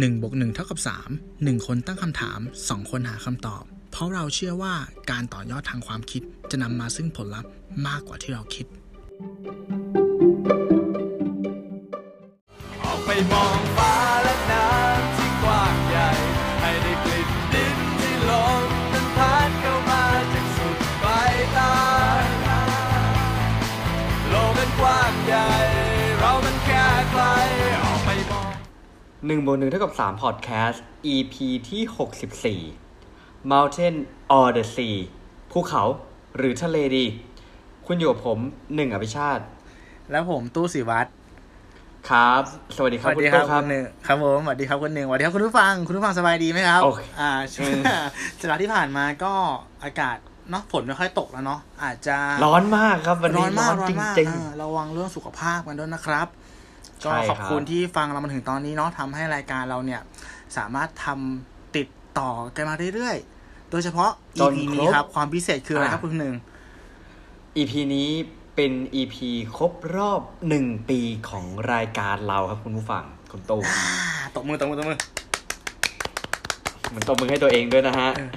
1บวก1เท่ากับ 3 1 คนตั้งคำถาม 2 คนหาคำตอบ เพราะเราเชื่อว่าการต่อยอดทางความคิดจะนำมาซึ่งผลลัพธ์มากกว่าที่เราคิด ออกไปมอง 1บวก1เท่ากับ3 Podcast EP ที่ 64 Mountain or the Sea ภูเขาหรือทะเลดี คุณอยู่กับผมหนึ่งอภิชาติ แล้วผมตู้สิวัตรครับ สวัสดีครับคุณตู้ครับหนึ่งครับผมสวัสดีครับคุณหนึ่งสวัสดีครับคุณผู้ฟังคุณผู้ฟังสบายดีไหมครับอ่าช่วงสัปดาห์ที่ผ่านมาก็อากาศเนาะฝนไม่ค่อยตกแล้วเนาะอาจจะร้อนมากครับวันนี้ร้อนมากร้อนมากระวังเรื่องสุขภาพกันด้วยนะครับ ก็ครับขอบคุณที่ฟังเรามาถึงตอนนี้เนาะทำให้รายการเราเนี่ย สามารถทำติดต่อกันมาเรื่อยๆ โดยเฉพาะจน EP ครบนี้ครับ ความพิเศษคืออะไรครับอะคุณหนึ่งๆ EP นี้เป็น EP ครบรอบหนึ่งปีของรายการเราครับคุณผู้ฟังคุณโต้อ่าตบมือตบมือตบมือเหมือนตบมือให้ตัวเองด้วยนะฮะเออ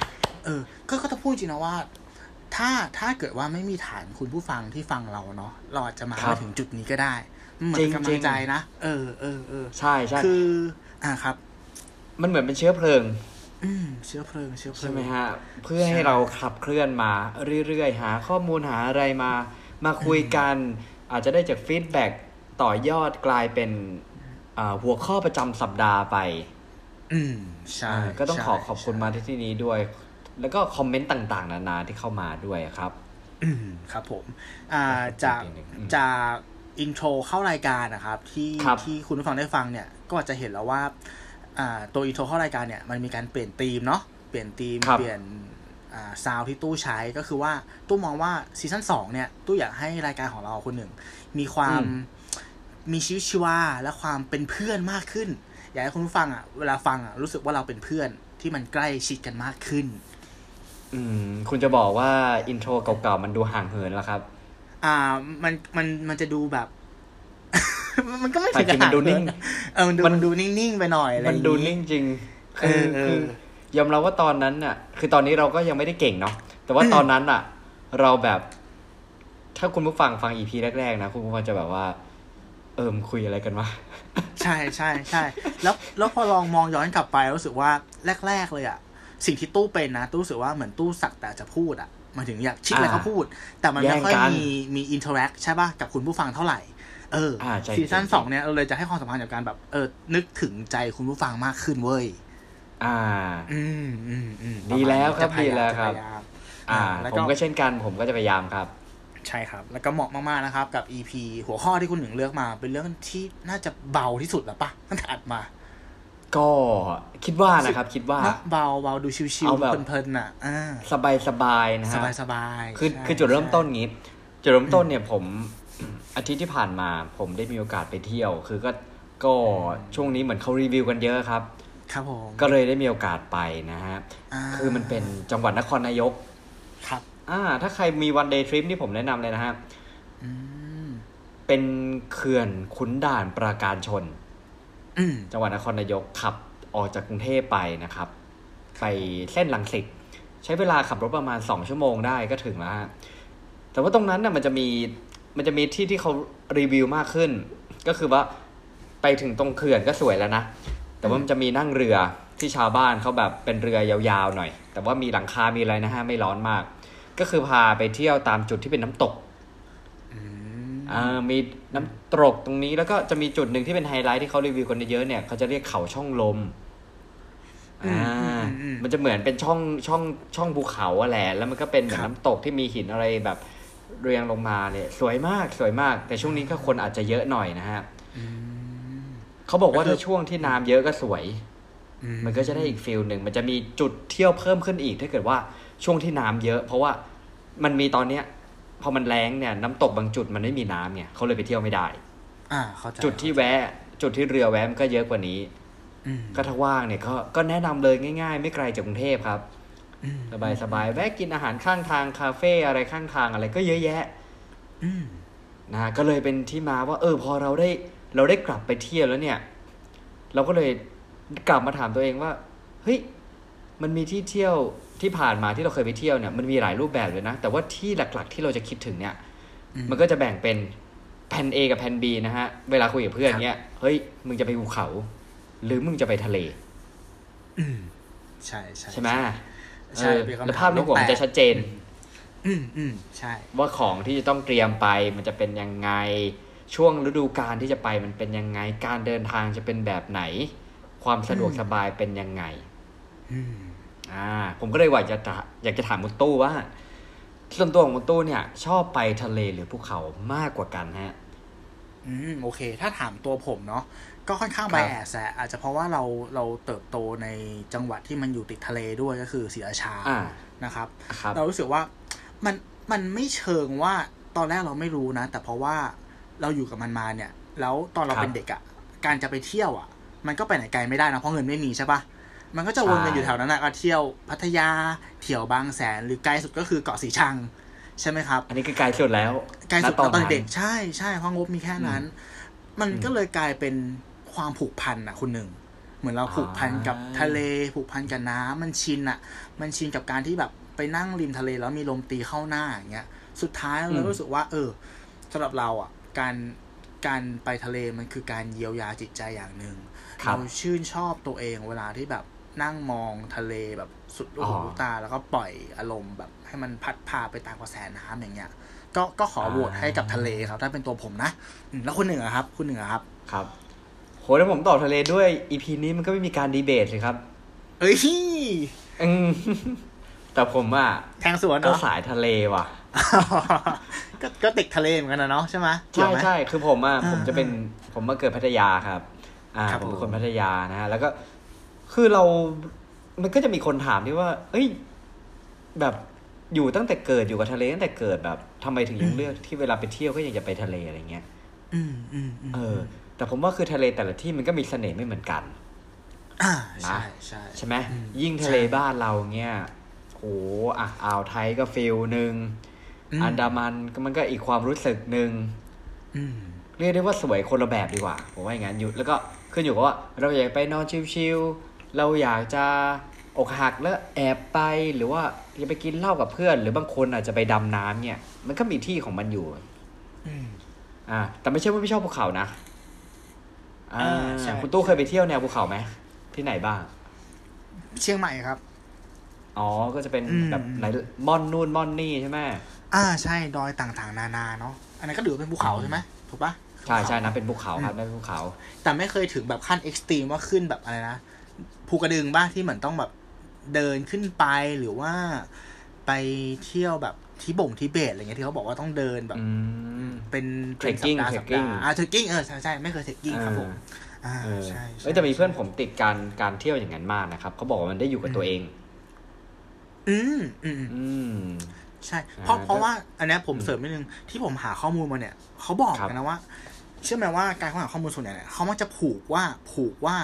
เออ ก็ก็ต้องพูดจริงนะว่า ถ้าถ้าเกิดว่าไม่มีฐานคุณผู้ฟังที่ฟังเราเนาะเราอาจจะมาครับไม่ถึงจุดนี้ก็ได้มัน เหมือนจริงกำลัจริงนะ เออเออเออใช่ใช่คือ อ่าครับ มันเหมือนเป็นเชื้อเพลิง อืมเชื้อเพลิงเชื้อเพลิใช่ไหมฮะ เพื่อใช่ให้เราขับเคลื่อนมาเรื่อยๆ หา ข้อมูลหาอะไรมา มาคุยกัน อาจจะได้จาก feedback ต่อยอดกลายเป็นอ่าหัวข้อประจำสัปดาห์ไป อืมใช่อ่าก็ต้องใช่ขอขอบคุณใช่มาที่ที่นี้ด้วย แล้วก็คอมเมนต์ต่างๆ นานาที่เข้ามาด้วยครับ อืมครับผม อ่าจากอีกนิดนึงจาก intro เข้ารายการนะครับ ที่ครับที่คุณผู้ฟังได้ฟังเนี่ยก็จะเห็นแล้วว่าอ่าตัว intro เข้ารายการเนี่ยมันมีการเปลี่ยนธีมเนาะเปลี่ยนธีมครับเปลี่ยนอ่าซาวที่ตู้ใช้ก็คือว่าตู้มองว่าซีซั่นสองเนี่ยตู้อยากให้รายการของเราคนหนึ่ง มีความมีชีวิตชีวาและความเป็นเพื่อนมากขึ้น อยากให้คุณผู้ฟังอะเวลาฟังอะรู้สึกว่าเราเป็นเพื่อนที่มันใกล้ชิดกันมากขึ้น อืมคุณจะบอกว่าอินโทรเก่าๆมันดูห่างเหินแล้วครับ อ่ามันมันมันจะดูแบบ มันก็ไม่แต่ถึงจริงมันดูนิ่งเออมันดูมันมันดูนิ่งๆไปหน่อยอะไรอมันย่างดูงี้นิ่งจริงคือเออเออคือยอมรับว่าตอนนั้นน่ะ คือตอนนี้เราก็ยังไม่ได้เก่งเนาะแต่ว่าตอนนั้นน่ะ เราแบบ ถ้าคุณผู้ฟังฟัง EP แรกๆนะคุณผู้ฟังจะแบบว่า เอิ่มคุยอะไรกันวะใช่ใช่ใช่แล้วแล้วพอลองมองย้อนกลับไปรู้สึกว่าแรก ๆ เลยอะสิ่งที่ตู้เป็นนะ ตู้รู้สึกว่าเหมือนตู้สักแต่จะพูดอะห มายถึงอยากคิดอะไรอ่าก็พูด แต่มันไม่ค่อยแย่งกันมีมี interact ใช่ป่ะกับคุณผู้ฟังเท่าไหร่เอออ่าใช่ซีซั่นใช่สองเนี่ยเราเลยจะให้ความสำคัญกับการแบบเออนึกถึงใจคุณผู้ฟังมากขึ้นเว้ยอ่า อืมอืมอืมดีแล้วครับจะพยายามดีแล้วครับจะพยายามอ่าแล้วผมก็เช่นกันผมก็จะพยายามครับ ใช่ครับ แล้วก็เหมาะมากๆนะครับ กับ EP หัวข้อที่คุณหนึ่งเลือกมา เป็นเรื่องที่น่าจะเบาที่สุดแล้วปะตั้งแต่อัดมา ก็คิดว่านะครับ คิดว่าเนอะเบาเบาดูชิวเอาๆแบบเพลินๆน่ะอ่าสบายสบายๆนะสฮะบายสบายๆคือใช่คือจุดเริ่มต้นใช่งี้ จุดเริ่มต้นเนี่ยผมอาทิตย์ที่ผ่านมาผมได้มีโอกาสไปเที่ยว คือก็ก็ช่วงนี้เหมือนเขารีวิวกันเยอะครับ ครับผมก็เลยได้มีโอกาสไปนะฮะาคือมันเป็นจังหวัดนครนายก ครับ อ่า ถ้าใครมีวันเดย์ทริปที่ผมแนะนำเลยนะฮะอืมเป็นเขื่อนขุนด่านปราการชนอืม จังหวัดนครนายกขับออกจากกรุงเทพไปนะครับ ไปเส้นลังสิตใช้เวลาขับรถประมาณสองชั่วโมงได้ก็ถึงแล้วฮะแต่ว่าตรงนั้นน่ะมันจะมีมันจะมีที่ที่เขารีวิวมากขึ้น ก็คือว่าไปถึงตรงเขื่อนก็สวยแล้วนะ แต่ว่ามันจะมีนั่งเรือที่ชาวบ้านเขาแบบเป็นเรือยาวๆหน่อย แต่ว่ามีหลังคา มีอะไรนะฮะ ไม่ร้อนมาก ก็คือพาไปเที่ยวตามจุดที่เป็นน้ำตก อ่ามีน้ำตกตรงนี้แล้วก็จะมีจุดหนึ่งที่เป็นไฮไลท์ที่เขารีวิวกันเยอะๆเนี่ยเขาจะเรียกเขาช่องลมอ่ามันจะเหมือนเป็นช่องช่องช่องภูเขาอะแหละแล้วมันก็เป็นเหมือนน้ำตกที่มีหินอะไรแบบเรียงลงมาเนี่ยสวยมากสวยมาก แต่ช่วงนี้ก็คนอาจจะเยอะหน่อยนะฮะอืมเขาบอกว่าก็คือถ้าช่วงที่น้ำเยอะก็สวยอืมันก็จะได้อีกฟิลหนึ่งมันจะมีจุดเที่ยวเพิ่มขึ้นอีกถ้าเกิดว่าช่วงที่น้ำเยอะ เพราะว่ามันมีตอนเนี้ย พอมันแรงเนี่ยน้ำตกบางจุดมันไม่มีน้ำเนี่ยเขาเลยไปเที่ยวไม่ได้อ่าเข้าใจจุดที่แวะ จุดที่เรือแวะมันก็เยอะกว่านี้อืมก็ถ้าว่างเนี่ยก็ก็แนะนำเลยง่ายๆ ไม่ไกลจากกรุงเทพครับอืมสบายสบายแวะกินอาหารข้างทางคาเฟ่อะไรข้างทางอะไรก็เยอะแยะอืมนะฮะก็เลยเป็นที่มาว่า เออ พอเราได้ เราได้กลับไปเที่ยวแล้วเนี่ย เราก็เลยกลับมาถามตัวเองว่าเฮ้ยมันมีที่เที่ยว ที่ผ่านมาที่เราเคยไปเที่ยวเนี่ยมันมีหลายรูปแบบเลยนะ แต่ว่าที่หลักๆที่เราจะคิดถึงเนี่ยอืมมันก็จะแบ่งเป็นแผ่น A กับแผ่น B นะฮะ เวลาคุยกับเพื่อนเนี่ยเฮ้ยมึงจะไปภูเขา หรือมึงจะไปทะเลอืมใช่ใช่ใช่ไหมใช่เออเป็นคำถามแล้วภาพในหัวมันจะชัดเจน อืมอืมใช่ ว่าของที่จะต้องเตรียมไป มันจะเป็นยังไงช่วงฤดูกาลที่จะไปมันเป็นยังไงการเดินทางจะเป็นแบบไหน ความสะดวกสบายเป็นยังไง อืม อ่าผมก็เลยอยากจะถาอยากจะถามมุตู้ว่า ส่วนตัวของมุตู้เนี่ย ชอบไปทะเลหรือภูเขามากกว่ากันฮะ อืมโอเค ถ้าถามตัวผมเนาะก็ค่อนข้างครับไบแอสแหละอาจจะเพราะว่าเราเราเติบโตในจังหวัดที่มันอยู่ติดทะเลด้วยก็คือศรีราชาอ่านะครับครับเรารู้สึกว่ามันมันไม่เชิงว่าตอนแรกเราไม่รู้นะ แต่เพราะว่าเราอยู่กับมันมาเนี่ย แล้วตอนเราครับเป็นเด็กอะ่ะ การจะไปเที่ยวอะ่ะ มันก็ไปไหนไกลไม่ได้นะเพราะเงินไม่มีใช่ปะ มันก็จะวนกันอยู่แถวนั้นนะก็เที่ยวพัทยาเที่ยวบางแสนหรือไกลสุดก็คือเกาะสีชัง ใช่ไหมครับ อันนี้คือไกลสุดแล้วไกลสุดณตอนนั้นเด็กใช่ใช่เพราะงบมีแค่นั้น มันอืมก็เลยกลายเป็นความผูกพันอะคุณหนึ่งเหมือนเราผูกพันกับอ่าทะเลผูกพันกับน้ำมันชินอะมันชินกับการที่แบบไปนั่งริมทะเลแล้วมีลมตีเข้าหน้าอย่างเงี้ยสุดท้ายเราก็รู้สึกว่า เออสำหรับเราอะ การการไปทะเลมันคือการเยียวยาจิตใจอย่างหนึ่งครับเราชื่นชอบตัวเองเวลาที่แบบ นั่งมองทะเลแบบสุดลูกอ๋หูอลูกตา แล้วก็ปล่อยอารมณ์แบบให้มันพัดพาไปตามกระแสน้ำอย่างเงี้ย ก็ก็ขอโหวตให้กับทะเลครับ ถ้าเป็นตัวผมนะอืมแล้วคุณหนึ่งอะครับ คุณหนึ่งอะครับ ครับโหถ้าผมตอบทะเลด้วยอีพีนี้มันก็ไม่มีการดีเบตเลยครับ เอ้ยอืมแต่ผมอะแทงสวนก็เนาะสายทะเลว่ะก็ก็ติดทะเลเหมือนกันนะเนาะใช่ไหมเกี่ยใช่วไหมใช่คือผมอะอ่าผมจะเป็นผมมาเกิดพัทยาครับ อ่าครับผมเป็นผมคนพัทยานะฮะแล้วก็ คือเรา มันก็จะมีคนถามที่ว่า เอ้ย แบบอยู่ตั้งแต่เกิดอยู่กับทะเลตั้งแต่เกิดแบบทำไมถึงยังเลือกที่เวลาไปเที่ยวก็ยังจะไปทะเลอะไรเงี้ยอืมอืมอืมเออ แต่ผมว่าคือทะเลแต่ละที่มันก็มีเสน่ห์ไม่เหมือนกัน อ่าใช่ใช่ใช่ไหมอืมยิ่งทะเลใช่บ้านเราเงี้ยโหอะอ่าวไทยก็ฟิลหนึ่งอืมอันดามันก็มันก็อีกความรู้สึกหนึ่งอืมเรียกได้ว่าสวยคนละแบบดีกว่าผมว่าอย่างนั้นอยู่แล้วก็ขึ้นอยู่กับว่าเราอยากไปนอนชิลๆ เราอยากจะอกหักแล้วแอบไปหรือว่าจะไปกินเหล้ากับเพื่อน หรือบางคนอาจจะไปดำน้ำเนี่ย มันก็มีที่ของมันอยู่อืมอ่า แต่ไม่ใช่ว่าไม่ชอบภูเขานะอ่าอ่าใช่คุณตู้เคยไปเที่ยวแนวภูเขาไหมที่ไหนบ้าง เชียงใหม่ครับ อ๋อก็จะเป็นอืมแบบไหนม่อนนู่นม่อนนี่ใช่ไหมอ่าใช่ดอยต่างๆ นานาเนาะอันนั้นก็ถือว่าเป็นภูเขาใช่ไหมถูกปะใช่ใช่นะเป็นภูเขาครับนั่นเป็นภูเขา แต่ไม่เคยถึงแบบขั้น extreme ว่าขึ้นแบบอะไรนะ ภูกระดึงบ้างที่เหมือนต้องแบบเดินขึ้นไปหรือว่าไปเที่ยวแบบที่บ่งทิเบตอะไรเงี้ยที่เขาบอกว่าต้องเดินแบบอืมเป็นเป็นสัป Trekking ดาห์สัปดา Trekking ห์อ่าเทรคกิ้งเออใช่ใช่ไม่เคย trekking ครับผมอ่าเออใช่ใช่เอ้ยแต่มีเพื่อนผมติดการการเที่ยวอย่างนั้นมากนะครับเขาบอกว่ามันได้อยู่กับตัวเอง อืมอืมอืมอืมใช่ เพราะอ่าเพราะว่าอันเนี้ยผมอืมเสริมนิดนึงที่ผมหาข้อมูลมาเนี่ยเขาบอกครับกันนะว่า เชื่อไหมว่าการค้นหาข้อมูลส่วนใหญ่เนี่ยเขามักจะผูกว่าผูกว่า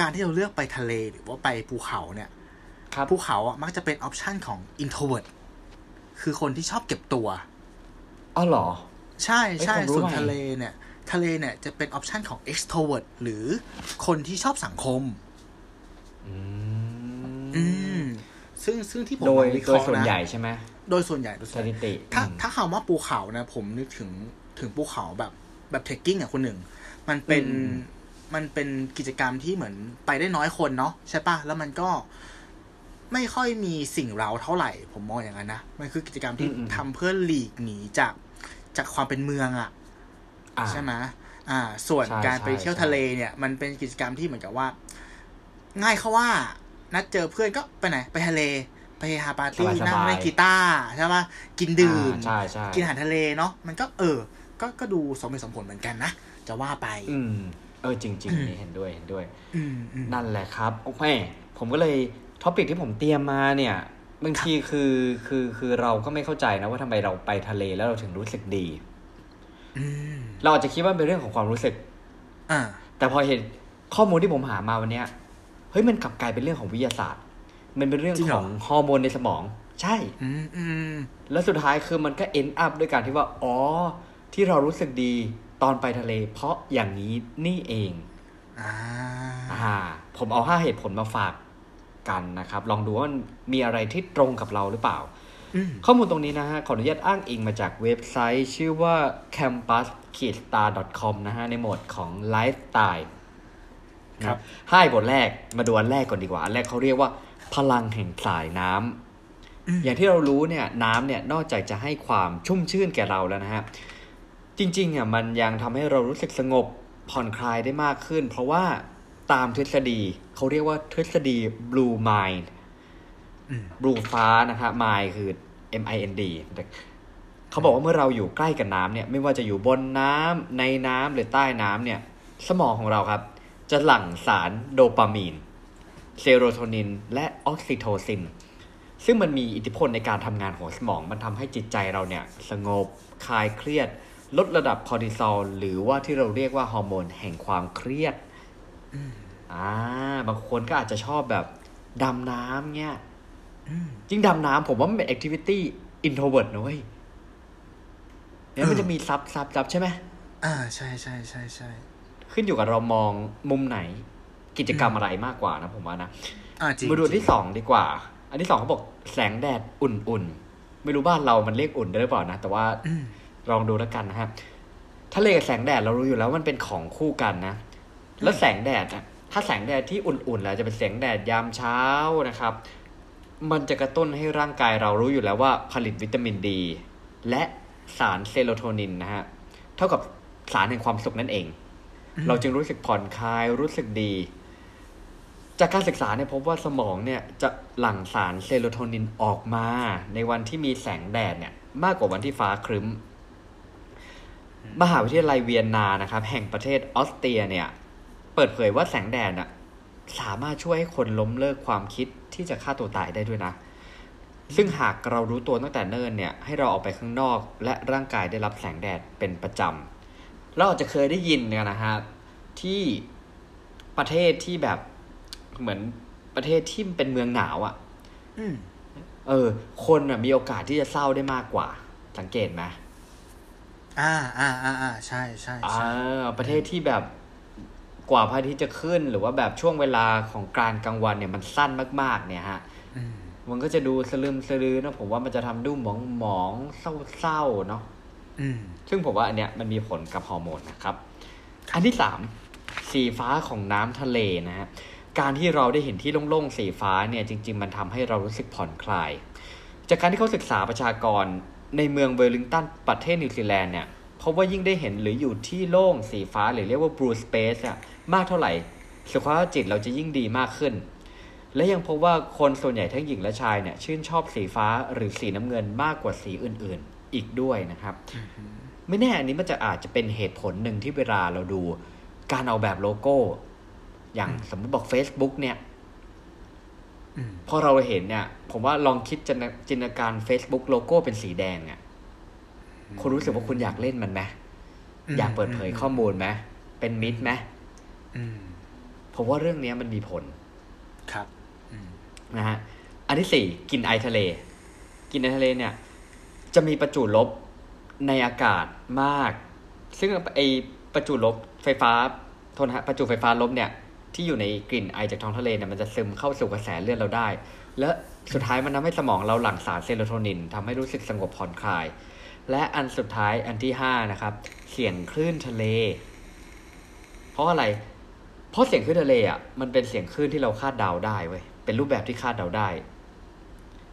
การที่เราเลือกไปทะเลหรือว่าไปภูเขาเนี่ยครับภูเขาอะมักจะเป็นออปชันของ introvert คือคนที่ชอบเก็บตัวอ๋อเหรอ ใช่ใช่เอ้ยผมรู้ส่วนใหม่ทะเลเนี่ย ทะเลเนี่ยจะเป็นออปชันของ extrovert หรือคนที่ชอบสังคม อือืมมซึ่งซึ่งที่ผมโดยลองวิเคโดยราะห์ส่วนนะใหญ่ใช่ไหมโดยส่วนใหญ่โดยสส่วนใหญ่ถิติ ถ้าอืมถ้าคำว่าภูเขานะ ผมนึกถึงถึงภูเขาแบบแบบเทคกิ้งอะคนหนึ่ง มันเป็นอื มมันเป็นกิจกรรมที่เหมือนไปได้น้อยคนเนาะใช่ปะแล้วมันก็ไม่ค่อยมีสิ่งเราเท่าไหร่ ผมมองอย่างนั้นนะมันคือกิจกรรมที่ทำเพื่อหลีกหนีจากจากความเป็นเมืองอะอ่าใช่ไหมอ่า ส่วนใช่การไปใช่เที่ยวใช่ทะเลเนี่ย มันเป็นกิจกรรมที่เหมือนกับว่า ง่ายเขาว่า นัดเจอเพื่อนก็ไปไหน ไปทะเล ไปเฮฮาปาร์ตี้สบายๆนั่งเล่นกีตาร์ใช่ปะกินดื่มอ่าใช่ใช่กินอาหารทะเลเนาะมันก็เออ ก็ก็ดูสมเหตุสมผลเหมือนกันนะจะว่าไป อืม เออจริงอืมๆนี่เห็นด้วยเห็นด้วยอืมอืมนั่นแหละครับโอเคผมก็เลย topic ที่ผมเตรียมมาเนี่ยบางทีคือคือคือเราก็ไม่เข้าใจนะว่าทำไมเราไปทะเลแล้วเราถึงรู้สึกดีอืมเราอาจจะคิดว่าเป็นเรื่องของความรู้สึกอ่าแต่พอเห็นข้อมูลที่ผมหามาวันเนี้ยเฮ้ยมันกลับกลายเป็นเรื่องของวิทยาศาสตร์ มันเป็นเรื่องจริงเหขรอองฮอร์โมนในสมอง ใช่อืมอืมแล้วสุดท้ายคือมันก็เอ็นอัพด้วยการที่ว่า อ๋อ ที่เรารู้สึกดี ตอนไปทะเล เพราะอย่างนี้นี่เองอ่าอ่าผมเอาห้าเหตุผลมาฝากกันนะครับ ลองดูว่ามันมีอะไรที่ตรงกับเราหรือเปล่าอืมข้อมูลตรงนี้นะฮะ ขออนุญาตอ้างอิงมาจากเว็บไซต์ ชื่อว่า campus-star.com นะฮะ ในโหมดของ lifestyle ครับห้าบทแรกมาดูอันแรกก่อนดีกว่า อันแรกเขาเรียกว่าพลังแห่งสายน้ำอย่างที่เรารู้เนี่ยน้ำเนี่ยนอกจากจะให้ความชุ่มชื่นแก่เราแล้วนะฮะ จริงๆอะมันยังทำให้เรารู้สึกสงบผ่อนคลายได้มากขึ้น เพราะว่าตามทฤษฎีเขาเรียกว่าทฤษฎี blue mind blue ฟ้านะฮะ mind คือ M I N D เขาบอกว่าเมื่อเราอยู่ใกล้กับน้ำเนี่ย ไม่ว่าจะอยู่บนน้ำในน้ำหรือใต้น้ำเนี่ย สมองของเราครับ จะหลั่งสารโดปามีน เซโรโทนิน และออกซิโทซิน ซึ่งมันมีอิทธิพลในการทำงานของสมอง มันทำให้จิตใจเราเนี่ย สงบคลายเครียด ลดระดับคอร์ติซอลหรือว่าที่เราเรียกว่าฮอร์โมนแห่งความเครียดอ่าบางคนก็อาจจะชอบแบบดำน้ำเนี่ยอืมจริงดำน้ำผมว่ามันเป็น activity introvert นะเว้ยเนี่ยมันเออจะมี sub sub sub ใช่ไหมอ่าใช่ใช่ใช่ใช่ขึ้นอยู่กับเรามองมุมไหน กิจกรรมอะไรมากกว่านะผมว่านะอ่าจริงมาดูอันที่สองดีกว่า อันที่สองเขาบอกแสงแดดอุ่นๆ ไม่รู้บ้านเรามันเรียกอุ่นได้หรือเปล่านะ แต่ว่าอืม ลองดูแล้วกันนะครับทะเลกับแสงแดดเรารู้อยู่แล้วมันเป็นของคู่กันนะ แล้วแสงแดดอะถ้าแสงแดดที่อุ่นๆแล้วจะเป็นแสงแดดยามเช้านะครับ มันจะกระตุ้นให้ร่างกายเรารู้อยู่แล้วว่าผลิตวิตามินดี และสารเซโรโทนินนะฮะเท่ากับสารแห่งความสุขนั่นเอง เราจึงรู้สึกผ่อนคลายรู้สึกดี จากการศึกษาเนี่ยพบว่าสมองเนี่ยจะหลั่งสารเซโรโทนินออกมา ในวันที่มีแสงแดดเนี่ยมากกว่าวันที่ฟ้าครึ้ม มหาวิทยาลัยเวียนนานะครับ แห่งประเทศออสเตรียเนี่ย เปิดเผยว่าแสงแดดน่ะสามารถช่วยให้คนล้มเลิกความคิดที่จะฆ่าตัวตายได้ด้วยนะ ซึ่งหากเรารู้ตัวตั้งแต่เนิ่นเนี่ย ให้เราออกไปข้างนอก และร่างกายได้รับแสงแดดเป็นประจำเราอาจจะเคยได้ยินเนี่ยนะฮะที่ประเทศที่แบบเหมือนประเทศที่เป็นเมืองหนาวอะ่ะอืมเออ คนอะมีโอกาสที่จะเศร้าได้มากกว่า สังเกตไหม อ่าอ่าอ่าอ่าใช่ใช่อ่าใช่ประเทศที่แบบกว่าพระอาทิตย์จะขึ้น หรือว่าแบบช่วงเวลาของกลารกลางวันเนี่ยมันสั้นมาก ๆ เนี่ยฮะอืมมันก็จะดูสลืมสลือนะผมว่ามันจะทำดูหมองหมองๆเศร้าๆเนาะอืมซึ่งผมว่าอันเนี้ยมันมีผลกับฮอร์โมนนะครับ อันที่สามสีฟ้าของน้ำทะเลนะฮะการที่เราได้เห็นที่โล่งๆสีฟ้าเนี่ยจริง ๆ มันทำให้เรารู้สึกผ่อนคลาย จากการที่เขาศึกษาประชากร ในเมืองเวลลิงตันประเทศนิวซีแลนด์เนี่ยพบว่ายิ่งได้เห็นหรืออยู่ที่โล่งสีฟ้าหรือเรียกว่า blue space อะมากเท่าไหร่สุขภาพจิตเราจะยิ่งดีมากขึ้น และยังพบว่าคนส่วนใหญ่ทั้งหญิงและชายเนี่ยชื่นชอบสีฟ้าหรือสีน้ำเงินมากกว่าสีอื่น ๆ อีกด้วยนะครับ ไม่แน่อันนี้มันจะอาจจะเป็นเหตุผลหนึ่งที่เวลาเราดู การเอาแบบโลโก้ อย่างสมมติบอก Facebook เนี่ย พอเราเห็นเนี่ย ผมว่าลองคิดจินตนาจินตนาการ Facebook โลโก้เป็นสีแดงอะ่ะคุณรู้สึกว่าคุณอยากเล่นมันไหมอยากเปิดเผยข้อมูลไหมเป็นมิตรไหมอืมผมว่าเรื่องเนี้ยมันมีผล ครับอืมนะฮะอันที่สี่กลินไอทะเลกลินไอทะเลเนี่ย จะมีประจุลบในอากาศมาก ซึ่งไอประจุลบไฟฟ้าโทษนะฮะประจุไฟฟ้าลบเนี่ย ที่อยู่ในกลิ่นไอจากท้องทะเลเนี่ยมันจะซึมเข้าสู่กระแสเลือดเราได้ และสุดท้ายมันทำให้สมองเราหลั่งสารเซโรโทนินทำให้รู้สึกสงบผ่อนคลาย และอันสุดท้ายอันที่ห้านะครับเสียงคลื่นทะเล เพราะอะไร เพราะเสียงคลื่นทะเลอะมันเป็นเสียงคลื่นที่เราคาดเดาได้เว้ยเป็นรูปแบบที่คาดเดาได้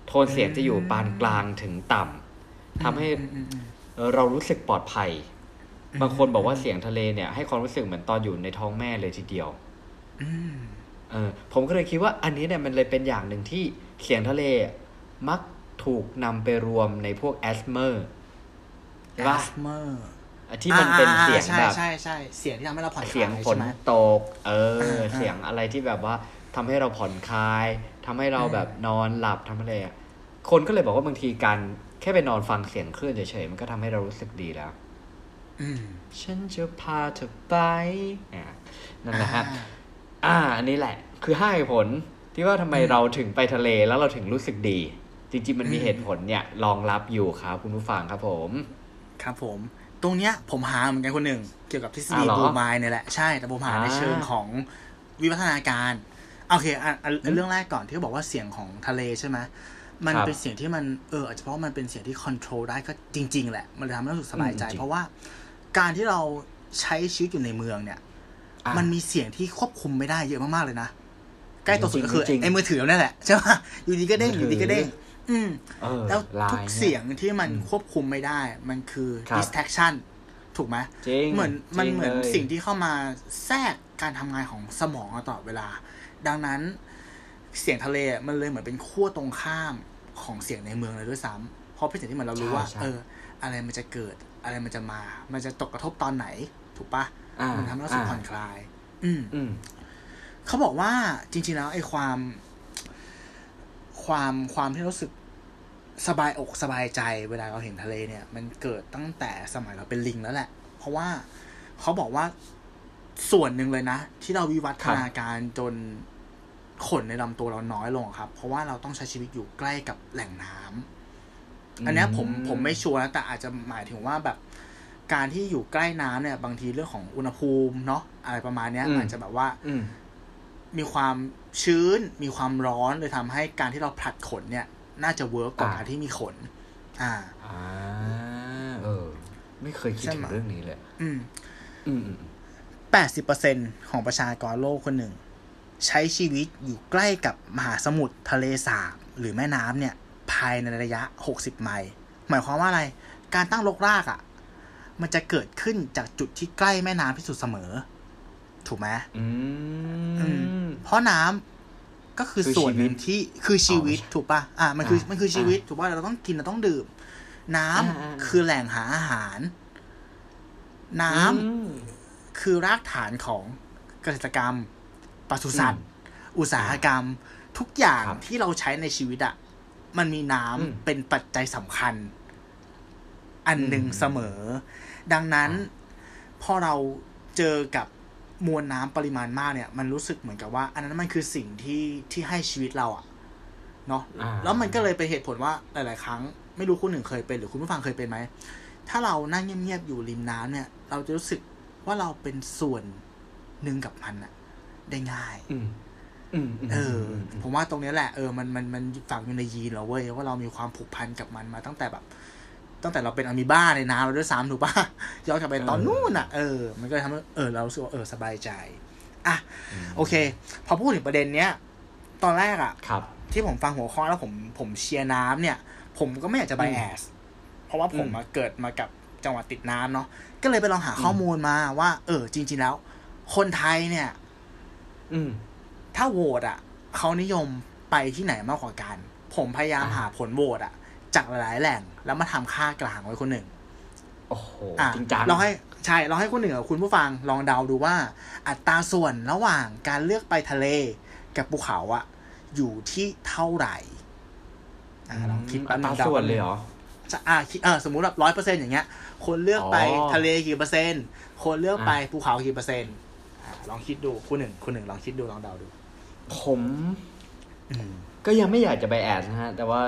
โทนเสียงจะอยู่ปานกลางถึงต่ำทำให้เรารู้สึกปลอดภัย บางคนบอกว่าเสียงทะเลเนี่ยให้ความรู้สึกเหมือนตอนอยู่ในท้องแม่เลยทีเดียว เออผมก็เลยคิดว่าอันนี้เนี่ยมันเลยเป็นอย่างหนึ่งที่เสียงทะเลมักถูกนำไปรวมในพวกแอสเมอร์ใช่ปะ asthma ที่มันเป็นเสียงอ่าแบบใช่ใช่เสียงที่ทำให้เราผ่อนคลายเสียงฝนใช่ไหมตก เอออ่าเสียงอะไรที่แบบว่าทำให้เราผ่อนคลายทำให้เราอืมแบบนอนหลับทำอะไรอะคนก็เลยบอกว่าบางทีการแค่ไปนอนฟังเสียงคลื่นเฉยๆมันก็ทำให้เรารู้สึกดีแล้วอืมฉันจะพาเธอไปอะนั่นแหละฮะ อ่าอ่าอันนี้แหละ คือห้าเหตุผลที่ว่าทำไมอืมเราถึงไปทะเลแล้วเราถึงรู้สึกดี จริงๆมันมีอืมเหตุผลเนี่ยรองรับอยู่ครับคุณผู้ฟังครับผม ครับผม ตรงเนี้ยผมหาเหมือนกันคนหนึ่งเกี่ยวกับทฤษฎีอ่าเหรอบูมายเนี่ยแหละใช่แต่ผมหาในอ่าเชิงของวิวัฒนาการโอเคอะอะเรื่องแรกก่อนที่เขาบอกว่าเสียงของทะเลใช่ไหมมันครับเป็นเสียงที่มันเอออาจจะเพราะว่ามันเป็นเสียงที่คอนโทรลได้ก็จริง ๆ แหละ มันเลยทำให้เรารู้สึกสบายใจอืมจริงเพราะว่าการที่เราใช้ชีวิตอยู่ในเมืองเนี่ยอะ มันมีเสียงที่ควบคุมไม่ได้เยอะมากๆเลยนะ ใกล้ตัวสุดก็คือจริงๆไอ้มือถือนั่นแหละใช่ปะอยู่ดีก็เด้งมืออถือยู่ดีก็เด้งอืมเออแล้วไลน์ทุกเสียงที่มันอืมควบคุมไม่ได้ มันคือครับ distraction ถูกไหมจริงเหมือนมันจริงเหมือนลยสิ่งที่เข้ามาแทรกการทำงานของสมองเราตลอดเวลา ดังนั้นเสียงทะเลอะมันเลยเหมือนเป็นขั้วตรงข้ามของเสียงในเมืองเลยด้วยซ้ำเพราะเป็นสิ่งที่เหมือนเรารู้ว่าใช่ใช่เออ อะไรมันจะเกิดอะไรมันจะมา มันจะตกกระทบตอนไหน ถูกปะอ่า มันทำให้เรารู้สึกอ่าผ่อนคลายอืมอืมเขาบอกว่าจริง ๆ แล้วไอ้ความ ความความที่รู้สึกสบายอกสบายใจเวลาเราเห็นทะเลเนี่ย มันเกิดตั้งแต่สมัยเราเป็นลิงแล้วแหละ เพราะว่าเขาบอกว่าส่วนหนึ่งเลยนะ ที่เราวิวัฒนาการจนขนในลำตัวเราน้อยลงครับ เพราะว่าเราต้องใช้ชีวิตอยู่ใกล้กับแหล่งน้ำอันเนี้ยผมอืมผมไม่ชัวร์นะแต่อาจจะหมายถึงว่าแบบ การที่อยู่ใกล้น้ำเนี่ย บางทีเรื่องของอุณหภูมิเนาะอะไรประมาณเนี้ยอาจจะแบบว่าอืมมีความชื้นมีความร้อนเลยทำให้การที่เราผลัดขนเนี่ย น่าจะเวิร์กกว่าอ่าการที่มีขน อ่าอ่าเออ ไม่เคยคิดใช่ถึไหมงเรื่องนี้เลยอืมอืม อืมแปดสิบเปอร์เซ็นของประชากรโลกคนหนึ่ง ใช้ชีวิตอยู่ใกล้กับมหาสมุทรทะเลสาบ หรือแม่น้ำเนี่ย ภายในระยะหกสิบไมล์หมายความว่าอะไร การตั้งรกรากอะ่ะ มันจะเกิดขึ้นจากจุดที่ใกล้แม่น้ำที่สุดเสมอ ถูกไหมอือืมเพราะน้ำก็คือคือส่วนหนึ่งชีวิตที่คือชีวิตอ๋อถูกปะอะมันคืออ่ามันคือชีวิตอ่าถูกปะเราต้องกินเราต้องดื่ม น้ำอ่าอ่าคือแหล่งหาอาหาร น้ำอืมคือรากฐานของเกษตรกรรมปศุสัตว์ อุตสาหกรรม ทุกอย่างครับที่เราใช้ในชีวิตอะมันมีน้อืมำเป็นปัจจัยสำคัญ อันหนึ่งอืมเสมอ ดังนั้นอ่พอเราเจอกับมวลน้ำปริมาณมากเนี่ย มันรู้สึกเหมือนกับว่า อันนั้นมันคือสิ่งที่ที่ให้ชีวิตเราอะเนาะอ่าแล้วมันก็เลยเป็นเหตุผลว่าหลาย ๆ ครั้ง ไม่รู้คุณหนึ่งเคยเป็นหรือคุณผู้ฟังเคยเป็นไหมถ้าเรานั่งเงียบ ๆ อยู่ริมน้ำเนี่ย เราจะรู้สึกว่าเราเป็นส่วนหนึ่งกับมันอะได้ง่ายอืมอืมมเอออมผมว่าตรงเนี้ยแหละเออมันมันมันฝังอยู่ในยีนเราเว้ยว่าเรามีความผูกพันกับมันมาตั้งแต่แบบ ตั้งแต่เราเป็นอะมีบ้าในน้ำเราด้วยซ้ำถูกปะย้อนกลับไปตอนนู้นอะเออ มันก็เลยทำให้เออเรารู้สึกว่าเออสบายใจอะโอเค พอพูดถึงประเด็นเนี้ย ตอนแรกอะครับที่ผมฟังหัวข้อแล้วผมผมเชียร์น้ำเนี่ย ผมก็ไม่อยากจะไบแอสเพราะว่าผมมาเกิดมากับจังหวัดติดน้ำเนาะก็เลยไปลองหาข้อมูลมาว่า เออ จริง ๆแล้ว คนไทยเนี่ย อืมถ้าโหวตอะเขานิยมไปที่ไหนมากกว่ากัน ผมพยายามอ่าหาผลโหวตอะ จากหลายๆแหล่ง แล้วมาทำค่ากลางไว้คนหนึ่งโอ้โหอะจริงจังเราให้ใช่เราให้คนหนึ่งกับคุณผู้ฟังลองเดาดูว่า อัตราส่วนระหว่างการเลือกไปทะเลกับภูเขาอะอยู่ที่เท่าไหร่อ่าลองคิดอัแป๊บตนึรางส่วนเลยเหรอจะอ่าคิดเออสมมุติแบบร้อยเปอร์เซ็นต์อย่างเงี้ย คนเลือกไปอ๋อทะเลกี่เปอร์เซ็นต์ คนเลือกไปอะภูเขากี่เปอร์เซ็นต์อ่าลองคิดดูคุณหนึ่งคุณหนึ่งลองคิดดูลองเดาดู ผมอืม ก็ยังไม่อยากจะไปแอดนะฮะ แต่ว่า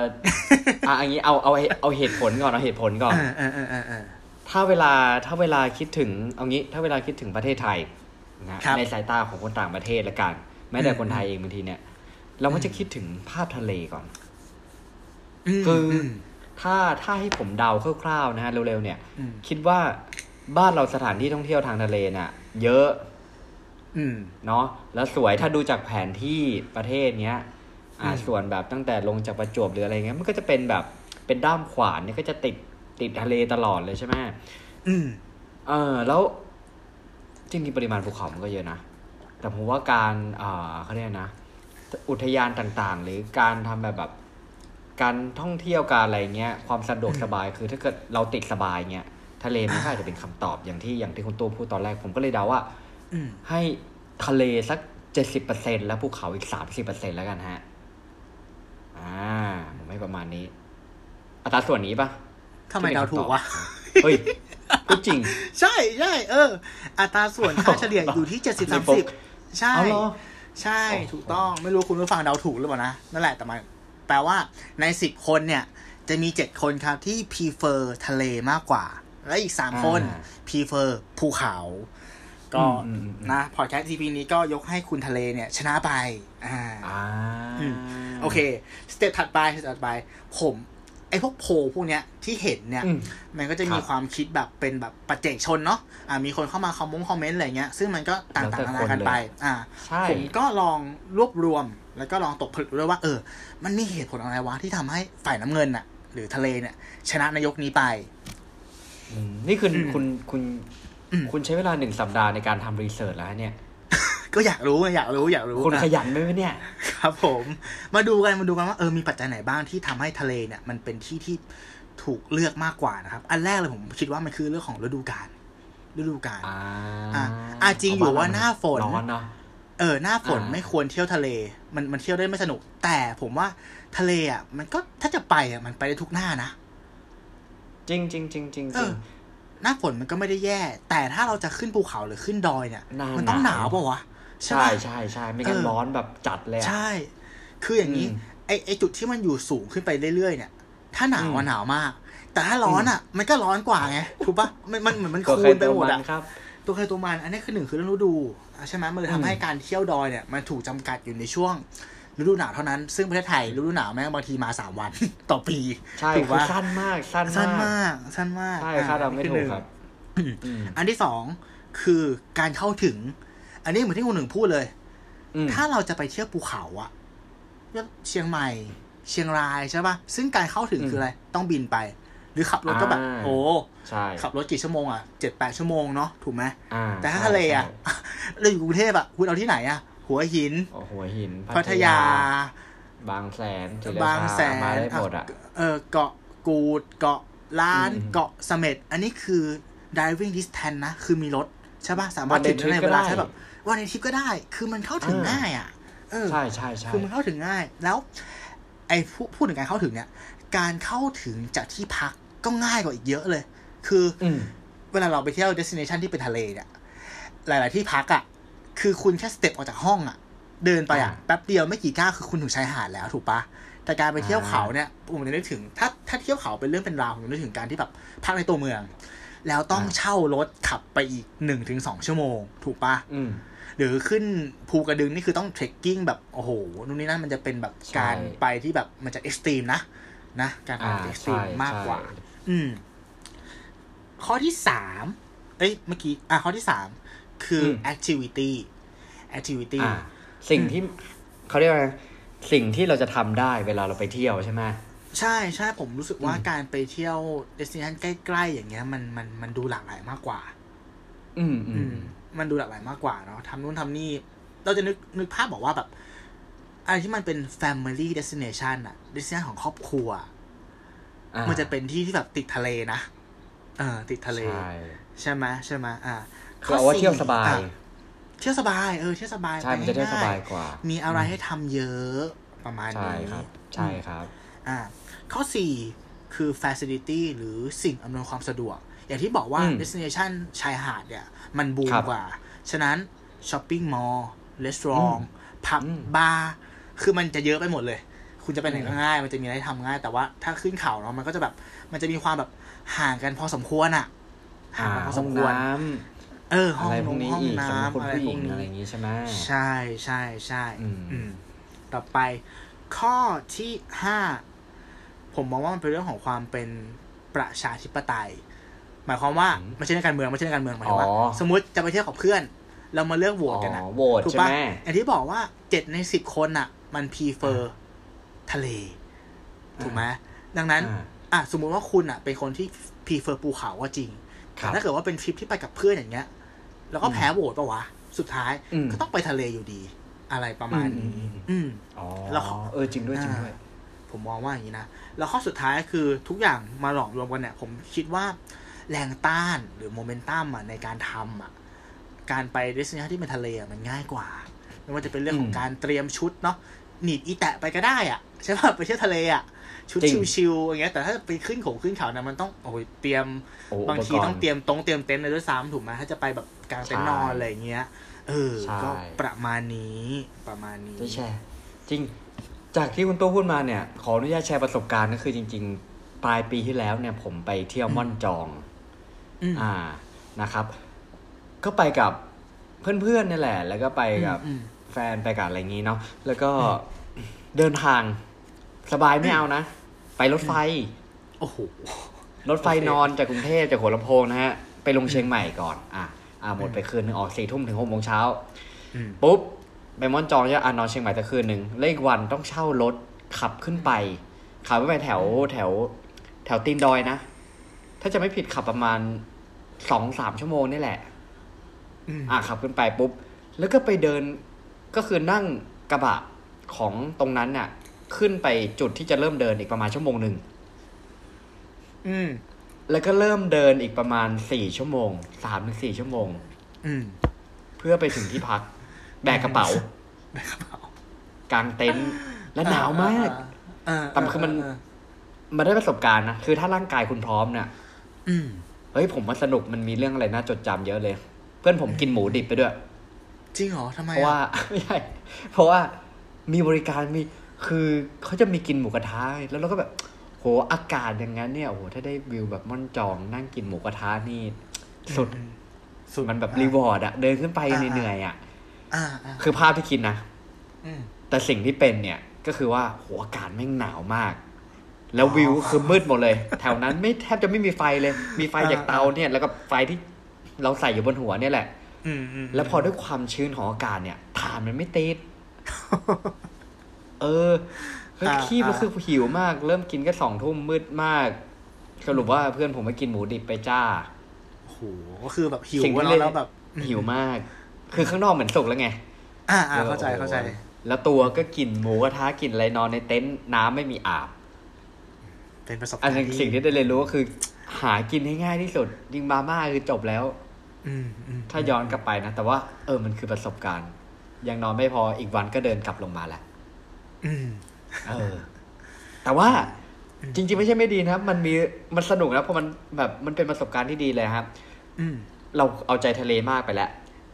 อะอันนี้เอาเอาเอาเหตุผลก่อนเอาเหตุผลก่อนเออเออเออเออเออถ้าเวลาถ้าเวลาคิดถึงเอางี้ ถ้าเวลาคิดถึงประเทศไทยนะครับในสายตาของคนต่างประเทศละกันแม้แต่อืมคนไทยเองบางทีเนี่ยเราก็จะคิดถึงภาพทะเลก่อนมคืออมถ้าถ้าให้ผมเดาคร่าวๆนะฮะเร็วๆเนี่ยอืมคิดว่าบ้านเราสถานที่ท่องเที่ยวทางทะเลน่ะ เยอะอืมเนาะแล้วสวยถ้าดูจากแผนที่ประเทศเนี้ย อ่าอืมส่วนแบบตั้งแต่ลงจากประจวบหรืออะไรเงี้ยมันก็จะเป็นแบบเป็นด้ามขวานเนี่ยก็จะติดติดทะเลตลอดเลยใช่ไหมอืมเออแล้วจริงๆปริมาณภูเขามันก็เยอะนะแต่ผมว่าการอ่าเขาเรียกนะ อุทยานต่างๆ หรือการทำแบบแบบการท่องเที่ยวการอะไรเงี้ยความสะดวกสบายคือถ้าเกิดเราติดสบายเงี้ยทะเลมันก็อาจจะเป็นคำตอบอย่างที่อย่างที่คุณตู้พูดตอนแรกผมก็เลยเดาว่าอืมให้ทะเลสักเจ็ดสิบเปอร์เซ็นแล้วภูเขาอีกสามสิบเปอร์เซ็นแล้วกันฮะ อ่าผมให้ประมาณนี้ อัตราส่วนนี้ปะทำไมเดาถูกวะเฮ้ยพูดจริง ใช่ใช่เออ อัตราส่วนค่าเฉลี่ยอยู่ที่เจ็ดสิบสามสิบใช่เอาเหรอใช่โอ้โหถูกต้องไม่รู้คุณผู้ฟังเดาถูกหรือเปล่านะ นั่นแหละแต่มันแปลว่าในสิบคนเนี่ย จะมีเจ็ดคนครับที่ prefer ทะเลมากกว่าและอีกสามอ่าคน prefer ภูเขา ก็อืมอืมอืมนะพอดแคสต์ EP นี้ก็ยกให้คุณทะเลเนี่ยชนะไป อ่าอ่าอืมโอเค step ถัดไป step ถัดไป ผมไอ้พวกโพลพวกเนี้ยที่เห็นเนี่ยอืมมันก็จะมีครับความคิดแบบเป็นแบบปัจเจกชนเนาะอ่ามีคนเข้ามาคอมมงคอมเมนต์อะไรเงี้ย ซึ่งมันก็ต่างแล้วแต่ๆนานากันไปคนเลยอ่าใช่ผมก็ลองรวบรวม แล้วก็ลองตกผลึกด้วยว่าเออ มันมีเหตุผลอะไรวะที่ทำให้ฝ่ายน้ำเงินน่ะ หรือทะเลเนี่ย ชนะนายกนี้ไปอืมนี่คืออมคุณคุณอืม คุณใช้เวลาหนึ่งสัปดาห์ในการทำรีเสิร์ชแล้วเนี่ย ก็อยากรู้ไงอยากรู้อยากรู้คุณอะขยันไหมวะเนี่ย ครับ ผม มาดูกันมาดูกันว่าเออมีปัจจัยไหนบ้างที่ทำให้ทะเลเนี่ย มันเป็นที่ที่ถูกเลือกมากกว่านะครับ อันแรกเลยผมคิดว่ามันคือเรื่องของฤดูกาลฤดูกาลอ่าอะอะจริงอยู่ว่าหน้าฝนร้อนเนาะเออหน้าฝนอ่าไม่ควรเที่ยวทะเล มันมันเที่ยวได้ไม่สนุก แต่ผมว่าทะเลอะ มันก็ถ้าจะไปอะมันไปได้ทุกหน้านะจริงจริงจริงจริงเออ หน้าฝนมันก็ไม่ได้แย่ แต่ถ้าเราจะขึ้นภูเขาหรือขึ้นดอยเนี่ยหน้ามันต้องหหนานาววเปล่าวะ ใช่ใช่ปะใช่ใช่ไม่งั้นเออร้อนแบบจัดเลยอะใช่ คืออย่างนี้อืมไอไอจุดที่มันอยู่สูงขึ้นไปเรื่อยๆเนี่ย ถ้าหนาวอือะมหนาวมาก แต่ถ้าร้อนอะ มันก็ร้อนกว่าไงถูกปะมันมันเหมือนมันก็คูเคยณไปตัวหมดมันอะครับตัวใครตัวมันอันนี้คือหนึ่งคือเรื่องฤดูอะใช่ไหมมันเลยอืมทำให้การเที่ยวดอยเนี่ยมันถูกจำกัดอยู่ในช่วง ฤดูหนาวเท่านั้น ซึ่งประเทศไทยฤดูหนาวแม่งบางทีมาสามวัน ต่อปี ใช่ถูกคือปะสั้นมาก สั้นสั้นมากมากสั้นมาก ใช่อะคาดเดาไม่นี่ถูอหกนึ่งครับอืมอันที่สองคือการเข้าถึง อันนี้เหมือนที่คุณหนึ่งพูดเลยอืมถ้าเราจะไปเที่ยวภูเขาอะเชียงใหม่ เชียงรายใช่ปะซึ่งการเข้าถึงอืมคืออะไร ต้องบินไป หรือขับรถก็แบบอ่าโอ้ใช่ขับรถกี่ชั่วโมงอะเจ็ดแปดชั่วโมงเนาะถูกไหมอ่าแต่ถ้าใช่ทะเลอะใช่เราอยู่กรุงเทพอะคุณเอาที่ไหนอะ หัวหินโอ้หัวหิน พัทยา บางแสนศรีรชบางแสนมาได้หมดอะเออเกาะกูดเกาะล้านอืมเกาะเสม็ดอันนี้คือ driving distance นะ คือมีรถ ใช่ปะสามารถวันเดถึย์งทริปได้ในก็เวลาได้แค่แบบวันในทริปก็ได้ คือมันเข้าถึงอ่าง่ายอะเออใช่ใช่ใช่คือมันเข้าถึงง่าย แล้ว ไอ้พูพูดถึงการเข้าถึงเนี่ย การเข้าถึงจากที่พักก็ง่ายกว่าอีกเยอะเลย คือออืมเวลาเราไปเที่ยว destination ที่เป็นทะเลเนี่ยหลาย ๆ ที่พักอะ่ะ คือคุณแค่สเต็ปออกจากห้องอะ่ะเดินไปอะ่ะอ่าแป๊บเดียวไม่กี่ก้าวคือคุณถึงชายหาดแล้วถูกปะแต่การไปเที่ยวเขาเนี่ยผมจะนึกถึง ถ้าถ้าเที่ยวเขาเป็นเรื่องเป็นราวผมจะนึกถึงการที่แบบพักในตัวเมือง แล้วต้องเช่ารถขับไปอีกหนึ่งถึงสองชั่วโมง ถูกปะอืมหรือขึ้นภูกระดึงนี่คือต้อง trekking แบบโอ้โหนู่นนี่นั่นมันจะเป็นแบบใช่การไปที่แบบมันจะ extreme นะนะการไปอ่า extreme ใช่มากกว่าใช่อืมข้อที่สามเอ้ยเมื่อกี้อะข้อที่สาม คืออ activity activity อ่าสิ่งที่เขาเรียกว่าไงสิ่งที่เราจะทำได้เวลาเราไปเที่ยวใช่ไหมใช่ใช่ผมรู้สึกว่าอืมการไปเที่ยว destination ใกล้ ๆ อย่างเงี้ยมันมันมันดูหลากหลายมากกว่า อืมอือืมมมันดูหลากหลายมากกว่าเนาะทำนู่นทำนี่ เราจะนึกนึกภาพบอกว่าแบบอะไรที่มันเป็น family destination อะ destination ของครอบครัวอ่ามันจะเป็นที่ที่แบบติดทะเลนะ เออติดทะเล ใช่ใช่ไหมใช่ไหมอ่า คือเอาว่าเที่ยวสบายอะเที่ยวสบายเออเที่ยวสบายใช่มันจะได้สบายกว่า มีอะไรให้ทำเยอะประมาณใช่นี้ครับ ใช่ครับ อ่า ข้อสี่คือ facility หรือสิ่งอำนวยความสะดวก อย่างที่บอกว่าอืม destination ชายหาดเนี่ย มันบูมครับกว่า ฉะนั้นช้อปปิ้งมอลล์รีสอร์ทอืมผับอืมบาร์คือมันจะเยอะไปหมดเลย คุณจะไปไหนก็ง่าย มันจะมีอะไรให้ทำง่าย แต่ว่าถ้าขึ้นเขาเนาะมันก็จะแบบ มันจะมีความแบบห่างกันพอสมควรอะห่างกันพอสห้อมงควรน้ เออำห้ออะงไรพวกนี้ห้องอีกสำหรับน้ำคนอะไรผู้หพญิวงกนี้อะไรอย่างนี้ใช่ไหมใช่ใช่ใช่อืมอืมต่อไปข้อที่ห้าผมมองว่ามันเป็นเรื่องของความเป็นประชาธิปไตย หมายความว่าอืมไม่ใช่ในการเมืองไม่ใช่ในการเมืองหมายถึงว่าอ๋อสมมติจะไปเที่ยวกับเพื่อน เรามาเลือกโหวตกันอ๋นะอโหวตถูกใช่ปะไหมอย่างที่บอกว่าเจ็ดในสิบคนอะ มัน prefer ทะเล ถูกไหมดังนั้น อ่าอะสมมุติว่าคุณอะ เป็นคนที่ prefer ภูเขาก็จริงครัแต่บถ้าเกิดว่าเป็นทริปที่ไปกับเพื่อนอย่างเงี้ย แล้วก็แพ้โหวตปะวะ สุดท้ายอืมก็ต้องไปทะเลอยู่ดี อะไรประมาณนี้อืมอืมอืมอืมอ๋อแล้วเออจริงด้วยจริงด้วย ผมมองว่าอย่างนี้นะ แล้วข้อสุดท้ายคือทุกอย่างมาหลอมรวมกันเนี่ย ผมคิดว่าแรงต้านหรือโมเมนตัมอะในการทำอะการไป destination ที่เป็นทะเลอะมันง่ายกว่าไม่ว่าจะเป็นเรื่องของอืมการเตรียมชุดเนาะหนีบอีแตะไปก็ได้อะใช่ป่ะไปเที่ยวทะเลอะชุดจริงชิวๆอย่างเงี้ยแต่ถ้าไปขึ้นของขึ้นเขานะมันต้องโอ้ยเตรียมโอ้บางทีปกรณ์ต้องเตรียมตรงเตรียมเต็นท์เลยด้วยซ้ำถูกไหมถ้าจะไปแบบ กลางเต็นท์นอนใช่อะไรอย่างเงี้ย เออใช่ก็ประมาณนี้ประมาณนี้ได้แชร์ จริง จากที่คุณตู้พูดมาเนี่ย ขออนุญาตแชร์ประสบการณ์ก็คือจริง ๆ ปลายปีที่แล้วเนี่ย ผมไปเที่ยวม่อนจองอืมอ่านะครับ ก็ไปกับเพื่อนๆนี่แหละ แล้วก็ไปกับอืมแฟนไปกับอะไรอย่างงี้เนาะแล้วก็เดินทางสบายไม่เอานะ ไปรถไฟ โอ้โห รถไฟโอเคนอนจากกรุงเทพจากหัวลำโพงนะฮะ ไปลงเชียงใหม่ก่อน อะ อ่าหมดไปคืนหนึงออกสี่ทุ่มถึงหกโมงเช้าอืมปุ๊บไปม่อนจองจะอะนอนเชียงใหม่แต่คืนหนึ่งแล้วอีกวันต้องเช่ารถขับขึ้นไป ขับไปแถวแถว แถวตีนดอยนะ ถ้าจะไม่ผิดขับประมาณสองสามชั่วโมงนี่แหละอืมอะขับขึ้นไปปุ๊บ แล้วก็ไปเดินก็คือนั่งกระบะของตรงนั้นน่ะ ขึ้นไปจุดที่จะเริ่มเดินอีกประมาณชั่วโมงหนึ่งอืม แล้วก็เริ่มเดินอีกประมาณสี่ชั่วโมงสามถึงสี่ชั่วโมง อืม เพื่อไปถึงที่พัก แบกกระเป๋า แบกกระเป๋ากางเต็นท์และหนาวมากอ่าแต่คือมันมาได้ประสบการณ์นะ คือถ้าร่างกายคุณพร้อมเนี่ยอืมเฮ้ยผมว่าสนุกมันมีเรื่องอะไรน่าจดจำเยอะเลย เพื่อนผมกินหมูดิบไปด้วย จริงเหรอทำไมเพราะว่าอะไม่ใช่เพราะว่ามีบริการมีคือเขาจะมีกินหมูกระทะแล้วเราก็แบบ โหอากาศอย่างนั้นเนี่ยโอ้โหถ้าได้วิวแบบม่อนจองนั่งกินหมูกระทะนี่สุดอืมสุดมันแบบอะรีวอร์ดอะเดินขึ้นไปอ่าเหนื่อยๆอะอ่าอ่าคือภาพที่คิดนะอืมแต่สิ่งที่เป็นเนี่ยก็คือว่าโหอากาศแม่งหนาวมาก แล้ววิวคือมืดหมดเลย แถวนั้นไม่แทบจะไม่มีไฟเลย มีไฟจากเตาเนี่ย แล้วก็ไฟที่เราใส่อยู่บนหัวเนี่ยแหละอืมอืมแล้วพอด้วยความชื้นของอากาศเนี่ยฐานมันไม่ติดเออ เฮ้ยอ่าขี้มันอ่าคือหิวมาก เริ่มกินก็สองทุ่มมืดมาก สรุปว่าเพื่อนผมไปกินหมูดิบไปจ้า โอ้โหก็คือแบบหิวสิ่งที่แล้วเล่น แล้วแบบ หิวมาก คือข้างนอกเหมือนสุกแล้วไงอ่าอ่าเข้าใจเข้าใจ แล้วตัวก็กินหมูกระทะกินอะไรนอนในเต็นท์น้ำไม่มีอาบ เป็นประสบอักานรหนึ่งณ์ที่สิ่งที่ได้เรียนรู้ก็คือ หากินให้ง่ายที่สุดยิงมาม่าคือจบแล้ว อืมอืมถ้าย้อนกลับไปนะ แต่ว่าเออมันคือประสบการณ์ ยังนอนไม่พออีกวันก็เดินกลับลงมาแหละ อืม เออ แต่ว่าจริง ๆ ไม่ใช่ไม่ดีนะครับ มันมีมันสนุกนะเพราะมันแบบมันเป็นประสบการณ์ที่ดีเลยครับอืมเราเอาใจทะเลมากไปแล้ว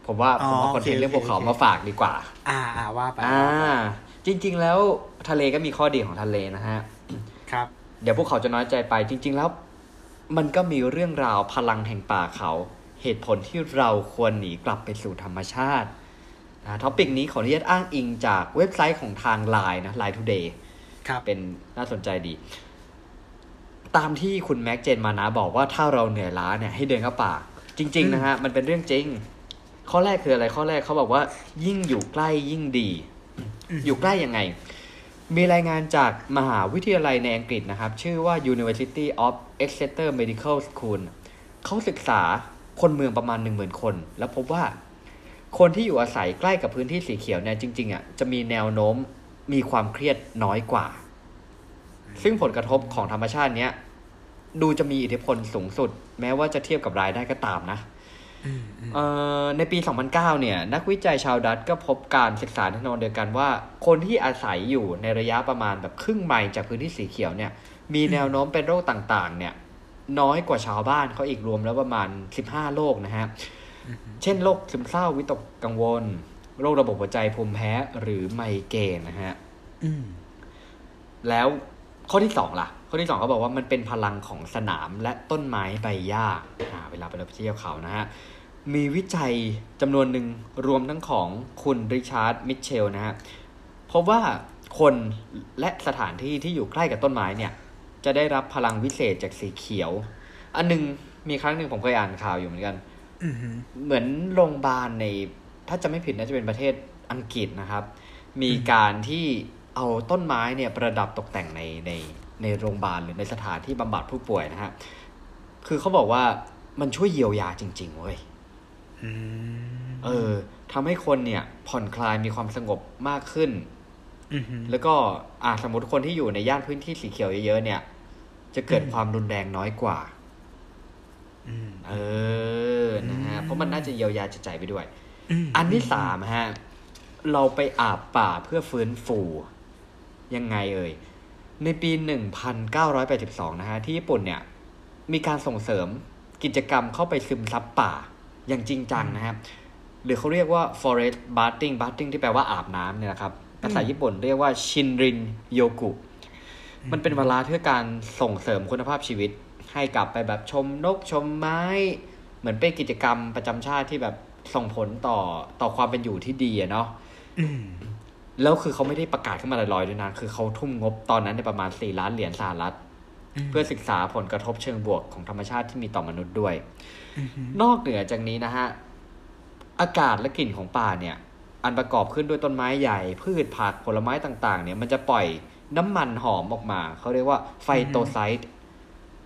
ผมว่าอ๋อผมเอาคอนเทนต์โอเคเรื่องภูเขาโอเคมาฝากดีกว่าอ่า อ่าว่าไปอ่า จริง ๆ แล้วทะเลก็มีข้อดีของทะเลนะฮะครับ เดี๋ยวพวกเขาจะน้อยใจไปจริง ๆ แล้ว มันก็มีเรื่องราวพลังแห่งป่าเขา เหตุผลที่เราควรหนีกลับไปสู่ธรรมชาตินะ topic นี้ขออนุญาตอ้างอิงจากเว็บไซต์ของทาง Line นะ Line Today ครับเป็นน่าสนใจดี ตามที่คุณแม็กเจนมานะบอกว่าถ้าเราเหนื่อยล้าเนี่ยให้เดินเข้าป่า จริง ๆ นะฮะ มันเป็นเรื่องจริง ข้อแรกคืออะไรข้อแรกเขาบอกว่า ยิ่งอยู่ใกล้ยิ่งดีอืมอยู่ใกล้ยังไง มีรายงานจากมหาวิทยาลัยในอังกฤษนะครับ ชื่อว่า University of Exeter Medical School เขาศึกษาคนเมืองประมาณ 1 0,000 คน แล้วพบว่า คนที่อยู่อาศัยใกล้กับพื้นที่สีเขียวเนี่ยจริงๆอะจะมีแนวโน้มมีความเครียดน้อยกว่า ซึ่งผลกระทบของธรรมชาติเนี้ยดูจะมีอิทธิพลสูงสุด แม้ว่าจะเทียบกับรายได้ก็ตามนะอืมอืมเอ่อในปี 2009 เนี่ย นักวิจัยชาวดัตช์ก็พบการศึกษาในทำนองเดียวกันว่า คนที่อาศัยอยู่ในระยะประมาณแบบครึ่งไมล์จากพื้นที่สีเขียวเนี่ย มีแนวโน้มเป็นโรคต่างๆ เนี่ย น้อยกว่าชาวบ้านเขาอีกรวมแล้วประมาณ 15 โรคนะฮะ เช่นโรคซึมเศร้าวิตกกังวล โรคระบบหัวใจภูมิแพ้หรือไมเกรนนะฮะอืมแล้วข้อที่สองล่ะ ข้อที่สองเขาบอกว่ามันเป็นพลังของสนามและต้นไม้ใบหญ้าอ่าเวลาไปเราไปเที่ยวเขานะฮะมีวิจัยจำนวนหนึ่งรวมทั้งของคุณริชาร์ดมิทเชลนะฮะพบว่าคนและสถานที่ที่อยู่ใกล้กับต้นไม้เนี่ย จะได้รับพลังวิเศษจากสีเขียว อันหนึงมีครั้งหนึ่งผมเคยอ่านข่าวอยู่เหมือนกันอืมอืม เหมือนโรงพยาบาลใน ถ้าจะไม่ผิดน่าจะเป็นประเทศอังกฤษนะครับ มีการที่เอาต้นไม้เนี่ยประดับตกแต่งในในในโรงพยาบาลหรือในสถานที่บำบัดผู้ป่วยนะฮะ คือเขาบอกว่ามันช่วยเยียวยาจริง ๆเว้ยอืมเออทำให้คนเนี่ย ผ่อนคลายมีความสงบมากขึ้นอืมอืมแล้วก็อ่าสมมติคนที่อยู่ในย่านพื้นที่สีเขียวเยอะๆเนี่ย จะเกิดความรุนแรงน้อยกว่าอืม เออนะฮะเพราะมันน่าจะเยียวยาจิตใจไปด้วยมอันที่สามฮะ เราไปอาบป่าเพื่อฟื้นฟูยังไงเอ่ย ในปี 1982 นะฮะ ที่ญี่ปุ่นเนี่ย มีการส่งเสริมกิจกรรมเข้าไปซึมซับป่า อย่างจริงจังนะครับ หรือเขาเรียกว่า forest bathing bathing ที่แปลว่าอาบน้ำเนี่ยนะครับ ภาษาญี่ปุ่นเรียกว่าชินรินโยกุ มันเป็นเวลาเพื่อการส่งเสริมคุณภาพชีวิต ให้กลับไปแบบชมนกชมไม้ เหมือนเป็นกิจกรรมประจำชาติที่แบบส่งผลต่อต่อความเป็นอยู่ที่ดีอะเนาะอืมแล้วคือเขาไม่ได้ประกาศขึ้นมาลอยๆด้วยนะ คือเขาทุ่มงบตอนนั้นในยประมาณ4ล้านเหรียญสหรัฐ เพื่อศึกษาผลกระทบเชิงบวกของธรรมชาติที่มีต่อมนุษย์ด้วย นอกเหนือจากนี้นะฮะ อากาศและกลิ่นของป่าเนี่ย อันประกอบขึ้นด้วยต้นไม้ใหญ่ พืชผักผลไม้ต่าง ๆ เนี่ยมันจะปล่อยน้ำมันหอมออกมา เขาเรียกว่าไฟโตไซต์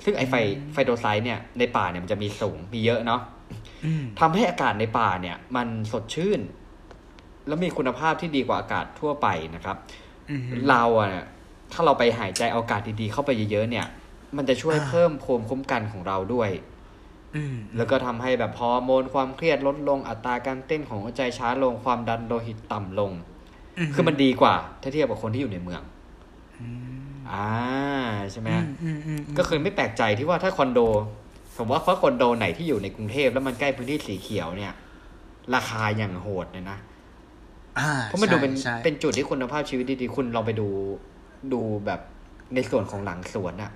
ซึ่งไอไฟไฟโตไซต์เนี่ยในป่าเนี่ยมันจะมีสูงมีเยอะเนาะอืมทำให้อากาศในป่าเนี่ย มันสดชื่น แล้วมีคุณภาพที่ดีกว่าอากาศทั่วไปนะครับอืมเราอะถ้าเราไปหายใจเอาอากาศดีๆเข้าไปเยอะๆเนี่ย มันจะช่วยอ่าเพิ่มภูมิคุ้มกันของเราด้วยอืมแล้วก็ทำให้แบบฮอร์โมนความเครียดลดลงอัตราการเต้นของหัวใจช้าลงความดันโลหิตต่ำลง คือมันดีกว่า ถ้าเทียบกับคนที่อยู่ในเมืองอ่า ใช่ไหมอืมอืมอืมก็คือไม่แปลกใจที่ว่าถ้าคอนโดผมว่าเพราะคอนโดไหนที่อยู่ในกรุงเทพแล้วมันใกล้พื้นที่สีเขียวเนี่ย ราคาอย่างโหดเลยนะอ่าเพราะมันดูเป็นใช่เป็นจุดที่คุณภาพชีวิตดีๆคุณลองไปดูดูแบบในส่วนของหลังสวนอะ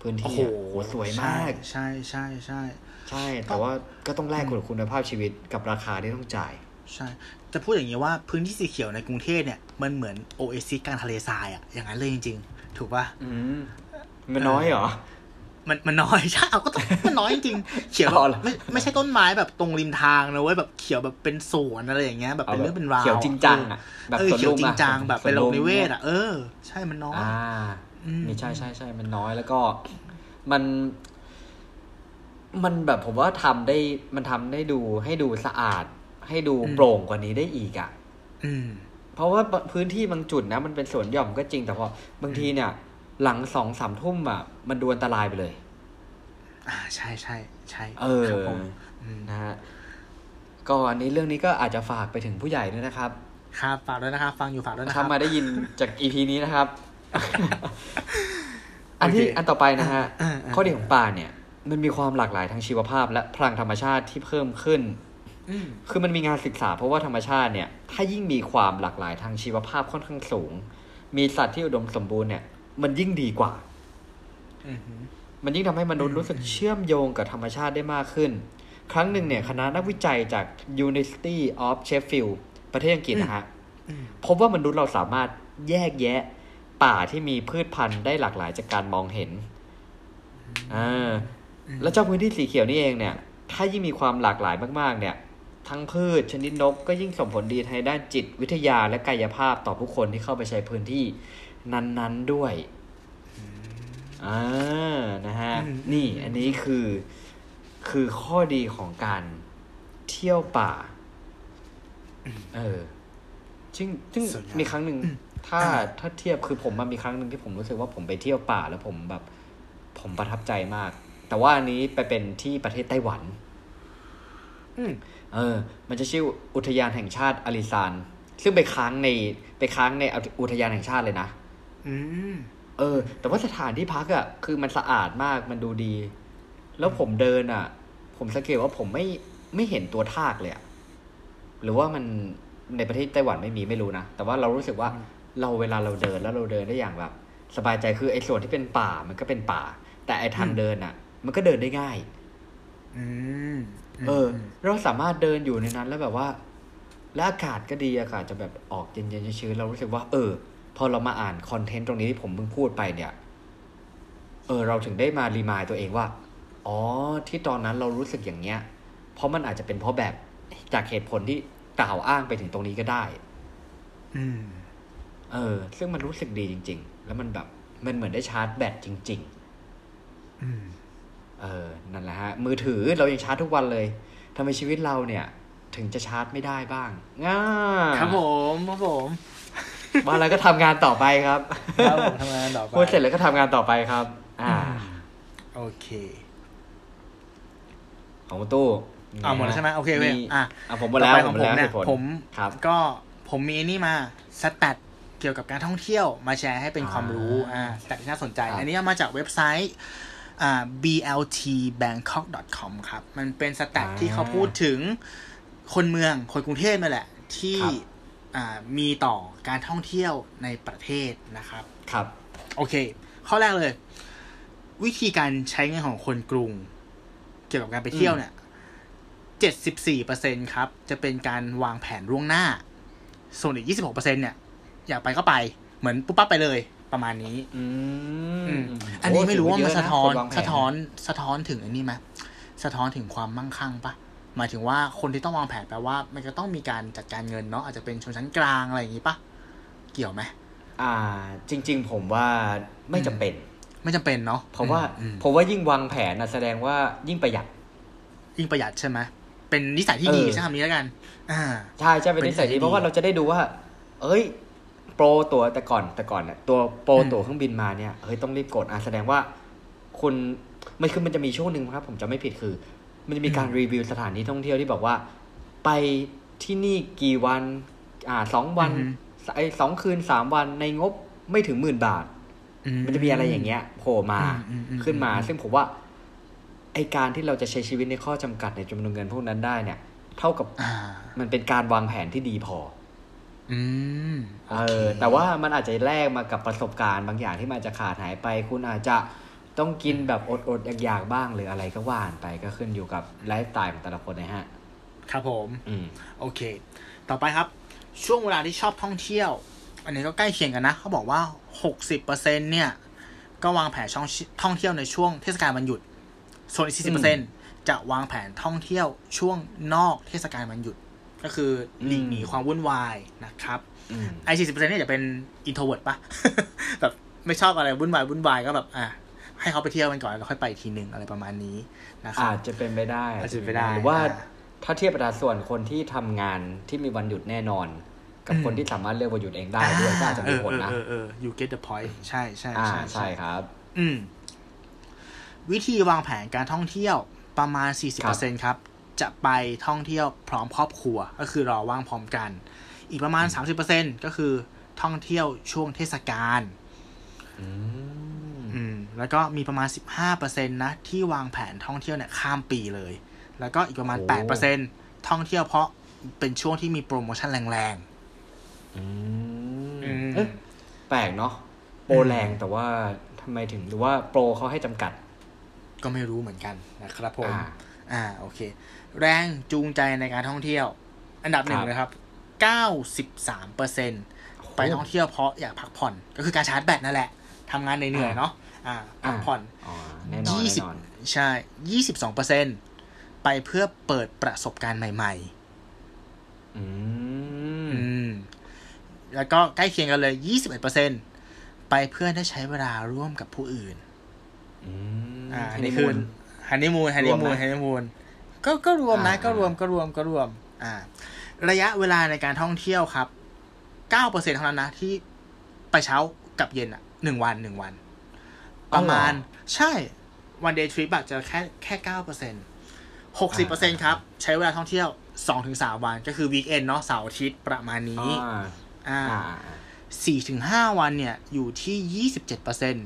พื้นโอ้ที่โหอะโหสวยมาก ใช่ใช่ใช่ใช่ แต่ว่าก็ต้องแลกกับคุณภาพชีวิตกับราคาที่ต้องจ่าย ใช่จะพูดอย่างนี้ว่าพื้นที่สีเขียวในกรุงเทพเนี่ยมันเหมือนโอเอซิสกลางทะเลทรายอะอย่างนั้นเลยจริงๆ ถูกป่ะอืมมันน้อยเหรอ มันมันน้อยใช่เอาก็ต้องมันน้อยจริงๆเขียวแบอ๋บอเหรอไม่ไม่ใช่ต้นไม้แบบตรงริมทางนะเว้ยแบบเขียวแบบเป็นสวนอะไรอย่างเงี้ยแบบเป็นเรื่องเป็นราวเขียวจริงจังอะแบบเออสวนเขียลุวมจริงอะจังแบบเป็นสโลวนกมนิเวศอะเออ ใช่มันน้อยอ่าอืมนี่ใช่ใช่ใช่มันน้อยแล้วก็มัน มันแบบผมว่าทำได้มันทำได้ดูให้ดูสะอาด ให้ดูโปร่งกว่านี้ได้อีกอะ อืม เพราะว่าพื้นที่บางจุดนะ มันเป็นสวนหย่อมก็จริง แต่พอบางทีเนี่ย หลังสองสามทุ่มอะมันดูอันตรายไปเลย อ่าใช่ใช่ใช่เออครับผมอืมนะฮะก็อันนี้เรื่องนี้ก็อาจจะฝากไปถึงผู้ใหญ่ด้วยนะครับ ครับฝากด้วยนะครับ ฟังอยู่ฝากด้วยนะคถ้ารับมาได้ยินจากอีพีนี้นะครับ อันที่โอเคอันต่อไปนะฮะอ่าอ่าข้อดีของป่าเนี่ย มันมีความหลากหลายทางชีวภาพและพลังธรรมชาติที่เพิ่มขึ้นอืม คือมันมีงานศึกษาเพราะว่าธรรมชาติเนี่ย ถ้ายิ่งมีความหลากหลายทางชีวภาพค่อนข้างสูง มีสัตว์ที่อุดมสมบูรณ์เนี่ย มันยิ่งดีกว่าอืมฮึมันยิ่งทำให้มนุษย์รู้สึกเชื่อมโยงกับธรรมชาติได้มากขึ้น ครั้งหนึ่งเนี่ย คณะนักวิจัยจาก University of Sheffield ประเทศอังกฤษนะฮะอืมพบว่ามนุษย์เราสามารถแยกแยะ ป่าที่มีพืชพันธุ์ได้หลากหลายจากการมองเห็นอ่าแล้วเจ้าพื้นที่สีเขียวนี่เองเนี่ย ถ้ายิ่งมีความหลากหลายมากๆ เนี่ย ทั้งพืชชนิดนกก็ยิ่งส่งผลดีทางด้านจิตวิทยาและกายภาพต่อผู้คนที่เข้าไปใช้พื้นที่นั้น ๆด้วยอ่านะฮะอืมนี่อันนี้คือ คือข้อดีของการเที่ยวป่า เออซึ่งซึ่งส่วนใหญ่มีครั้งหนึ่งถ้าอ่าถ้าเทียบคือผมมันมีครั้งหนึ่งที่ผมรู้สึกว่าผมไปเที่ยวป่าแล้วผมแบบ ผมประทับใจมาก แต่ว่าอันนี้ไปเป็นที่ประเทศไต้หวัน อืม เออ มันจะชื่ออุทยานแห่งชาติอาริซาน ซึ่งไปค้างในไปค้างในอุทยานแห่งชาติเลยนะ อืม เออ แต่ว่าสถานที่พักอะ่ะ คือมันสะอาดมาก มันดูดี แล้วผมเดินอะ่ะ ผมสังเกตว่าผมไม่ไม่เห็นตัวทากเลยอะหรือว่ามันในประเทศไต้หวันไม่มีไม่รู้นะ แต่ว่าเรารู้สึกว่าเราเวลาเราเดินแล้วเราเดินได้อย่างแบบ สบายใจคือไอ้ส่วนที่เป็นป่ามันก็เป็นป่า แต่ไอ้ทางเดินอะ่ะ มันก็เดินได้ง่าย อืม เออ เราสามารถเดินอยู่ในนั้นแล้วแบบว่า แล้วอากาศก็ดีอากาศจะแบบออกเย็นๆชื้นๆเรารู้สึกว่า เออ พอเรามาอ่านคอนเทนต์ตรงนี้ที่ผมเพิ่งพูดไปเนี่ย เออ เราถึงได้มารีมายตัวเองว่า อ๋อ ที่ตอนนั้นเรารู้สึกอย่างเงี้ย เพราะมันอาจจะเป็นเพราะแบบจากเหตุผลที่กล่าวอ้างไปถึงตรงนี้ก็ได้ อืม เออ ซึ่งมันรู้สึกดีจริง ๆ แล้วมันแบบ มันเหมือนได้ชาร์จแบตจริงอืมๆ เออนั่นแหละฮะมือถือเรายังชาร์จทุกวันเลยทำไมชีวิตเราเนี่ย ถึงจะชาร์จไม่ได้บ้างง่าครับผมครับผมมาแล้วก็ทำงานต่อไปครับครับผมทำงานต่อไปพูดเสร็จแล้วก็ทำงานต่อไปครับ อ่า โอเค ของคุณตู้อ่าหมดแล้วใช่ไหมโอเคโอเคมีอะอะผมหมดแล้วต่อไปผขมองหมผดมแล้วเนี่เหยตุผลผมครับ ก็ผมมีไอ้นี่มาสแตทเกี่ยวกับการท่องเที่ยวมาแชร์ให้เป็นความรู้อ่าสแตทที่น่าสนใจครับอันนี้เอามาจากเว็บไซต์อ่า bltbangkok.com ครับ มันเป็นสแตทที่เขาพูดถึงคนเมืองคนกรุงเทพนั่นแหละ ที่อ่ามีต่อการท่องเที่ยวในประเทศนะครับ ครับ โอเค ข้อแรกเลย วิธีการใช้เงินของคนกรุง เกี่ยวกับการไปเที่ยวเนี่ยเจ็ดสิบสี่เปอร์เซ็นครับ จะเป็นการวางแผนล่วงหน้า ส่วนอีกยี่สิบหกเปอร์เซ็นเนี่ย อยากไปก็ไป เหมือนปุ๊บปั๊บไปเลย ประมาณนี้ อือืมมอันนี้ไม่รู้ว่าโถืมันเยสะท้อนควางแผสะท้อนสะท้อนถึงไอันนี้ไหมสะท้อนถึงความมั่งคั่งปะหมายถึงว่าคนที่ต้องวางแผนแปลว่า มันก็ต้องมีการจัดการเงินเนาะอาจจะเป็นชนชั้นกลางอะไรอย่างงี้ปะเกี่ยวไหมอ่า จริง ๆ ผมว่าไม่จำเป็น ไม่จำเป็นเนาะเพราะว่าอืมผมว่ายิ่งวางแผนนะแสดงว่ายิ่งประหยัด ยิ่งประหยัดใช่ไหมเป็นนิสัยที่ดีเออใช่คำนี้แล้วกัน อ่าใช่ใช่เป็นเป็นนิสัยนิสัยที่ดีเพราะว่าดีเราจะได้ดูว่า เอ้ย โปรตัวแต่ก่อนแต่ก่อนเนี่ยตัวโปรอืมตั๋วเครื่องบินมาเนี่ยเฮ้ยต้องรีบกดอะแสดงว่าคุณมันคือมันจะมีช่วงหนึ่งครับ ผมจะไม่ผิดคือ มันจะมีการรีวิวสถานที่ท่องเที่ยวที่บอกว่า ไปที่นี่กี่วัน อ่าสองวันอือฮึไอสองคืนสามวันในงบไม่ถึงหมื่นบาทอืมันจะมีอะไรอย่างเงี้ยโผล่มาอืมอืมขึ้นมาอืมซึ่งผมว่าไอการที่เราจะใช้ชีวิตในข้อจำกัดในจำนวนเงินพวกนั้นได้เนี่ย เท่ากับอ่ามันเป็นการวางแผนที่ดีพอ อืมเออแต่ว่ามันอาจจะแลกมากับประสบการณ์บางอย่างที่มันอาจจะขาดหายไป คุณอาจจะต้องกินแบบอดๆอยากๆบ้างหรืออะไรก็ว่านไปก็ขึ้นอยู่กับไลฟ์สไตล์ของแต่ละคนนะฮะ ครับผมอืมโอเค ต่อไปครับ ช่วงเวลาที่ชอบท่องเที่ยว อันนี้ก็ใกล้เคียงกันนะเขาบอกว่า60%เนี่ย ก็วางแผนช่องท่องเที่ยวในช่วงเทศกาลวันหยุด ส่วนอีก40%จะวางแผนท่องเที่ยวช่วงนอกเทศกาลวันหยุด ก็คือหลีกหนีอืมความวุ่นวายนะครับอืมไอ้40%เนี่ยจะเป็น introvert ปะแบบไม่ชอบอะไรวุ่นวายวุ่นวายก็แบบอะให้เขาไปเที่ยวกันก่อนแล้วค่อยไปอีกทีหนึ่งอะไรประมาณนี้นะครับอาจจะเป็นไปได้อาจจะเป็นไปได้หรือว่าอ่าถ้าเทียบอัตราส่วนคนที่ทำงานที่มีวันหยุดแน่นอน กับอืมคนที่สามารถเลือกวันหยุดเองได้ด้วยก็อาจจะมีผลนะเออเออเออ you get the point ใช่ใช่อ่าใช่ใช่ครับ อืมวิธีวางแผนการท่องเที่ยวประมาณ 40%ครับ จะไปท่องเที่ยวพร้อมครอบครัว ก็คือรอว่างพร้อมกัน อีกประมาณ 30%ก็คือท่องเที่ยวช่วงเทศกาลอืมอืมแล้วก็มีประมาณ 15%นะที่วางแผนท่องเที่ยวเนี่ยข้ามปีเลย แล้วก็อีกประมาณโอ้8%ท่องเที่ยวเพราะเป็นช่วงที่มีโปรโมชั่นแรงอืมอืมเอ๊ะแปลกเนาะโปรแรงแต่ว่าทำไมถึงหรือว่าโปรเขาให้จำกัดๆก็ไม่รู้เหมือนกันนะครับผม อ่าอ่าโอเค แรงจูงใจในการท่องเที่ยว อันดับหนึ่งครับเลยครับเก้าสิบสามเปอร์เซ็นไปท่องเที่ยวเพราะอยากพักผ่อน ก็คือการชาร์จแบตนั่นแหละทำงานเหนื่อยๆเนาะอ่าพักผ่อนอ๋อแน่นอนยี่แน่สิบนอนใช่ยี่สิบสองเปอร์เซ็นไปเพื่อเปิดประสบการณ์ใหม่อืมๆอืมแล้วก็ใกล้เคียงกันเลยยี่สิบเอ็ดเปอร์เซ็นไปเพื่อได้ใช้เวลาร่วมกับผู้อื่น อืมอ่าฮันนีมูน อันนี้คือ ฮันนีมูนฮันนีมูรวมนไหมฮันนีมูนก็ก็รวมนะอ่าก็รวมก็รวมก็รวม อ่า ระยะเวลาในการท่องเที่ยวครับเก้าเปอร์เซ็นเท่านั้นนะ ที่ไปเช้ากับเย็นอะหนึ่งวันหนึ่งวัน ประมาณใช่ one day trip อะจะแค่แค่เก้าเปอร์เซ็นหกสิบเปอร์เซ็นครับ ใช้เวลาท่องเที่ยวสองถึงสามวัน ก็คือ weekend เนาะเสาร์อาทิตย์ประมาณนี้ อ่าอ่าอ่าสี่ถึงห้าวันเนี่ย อยู่ที่ยี่สิบเจ็ดเปอร์เซ็น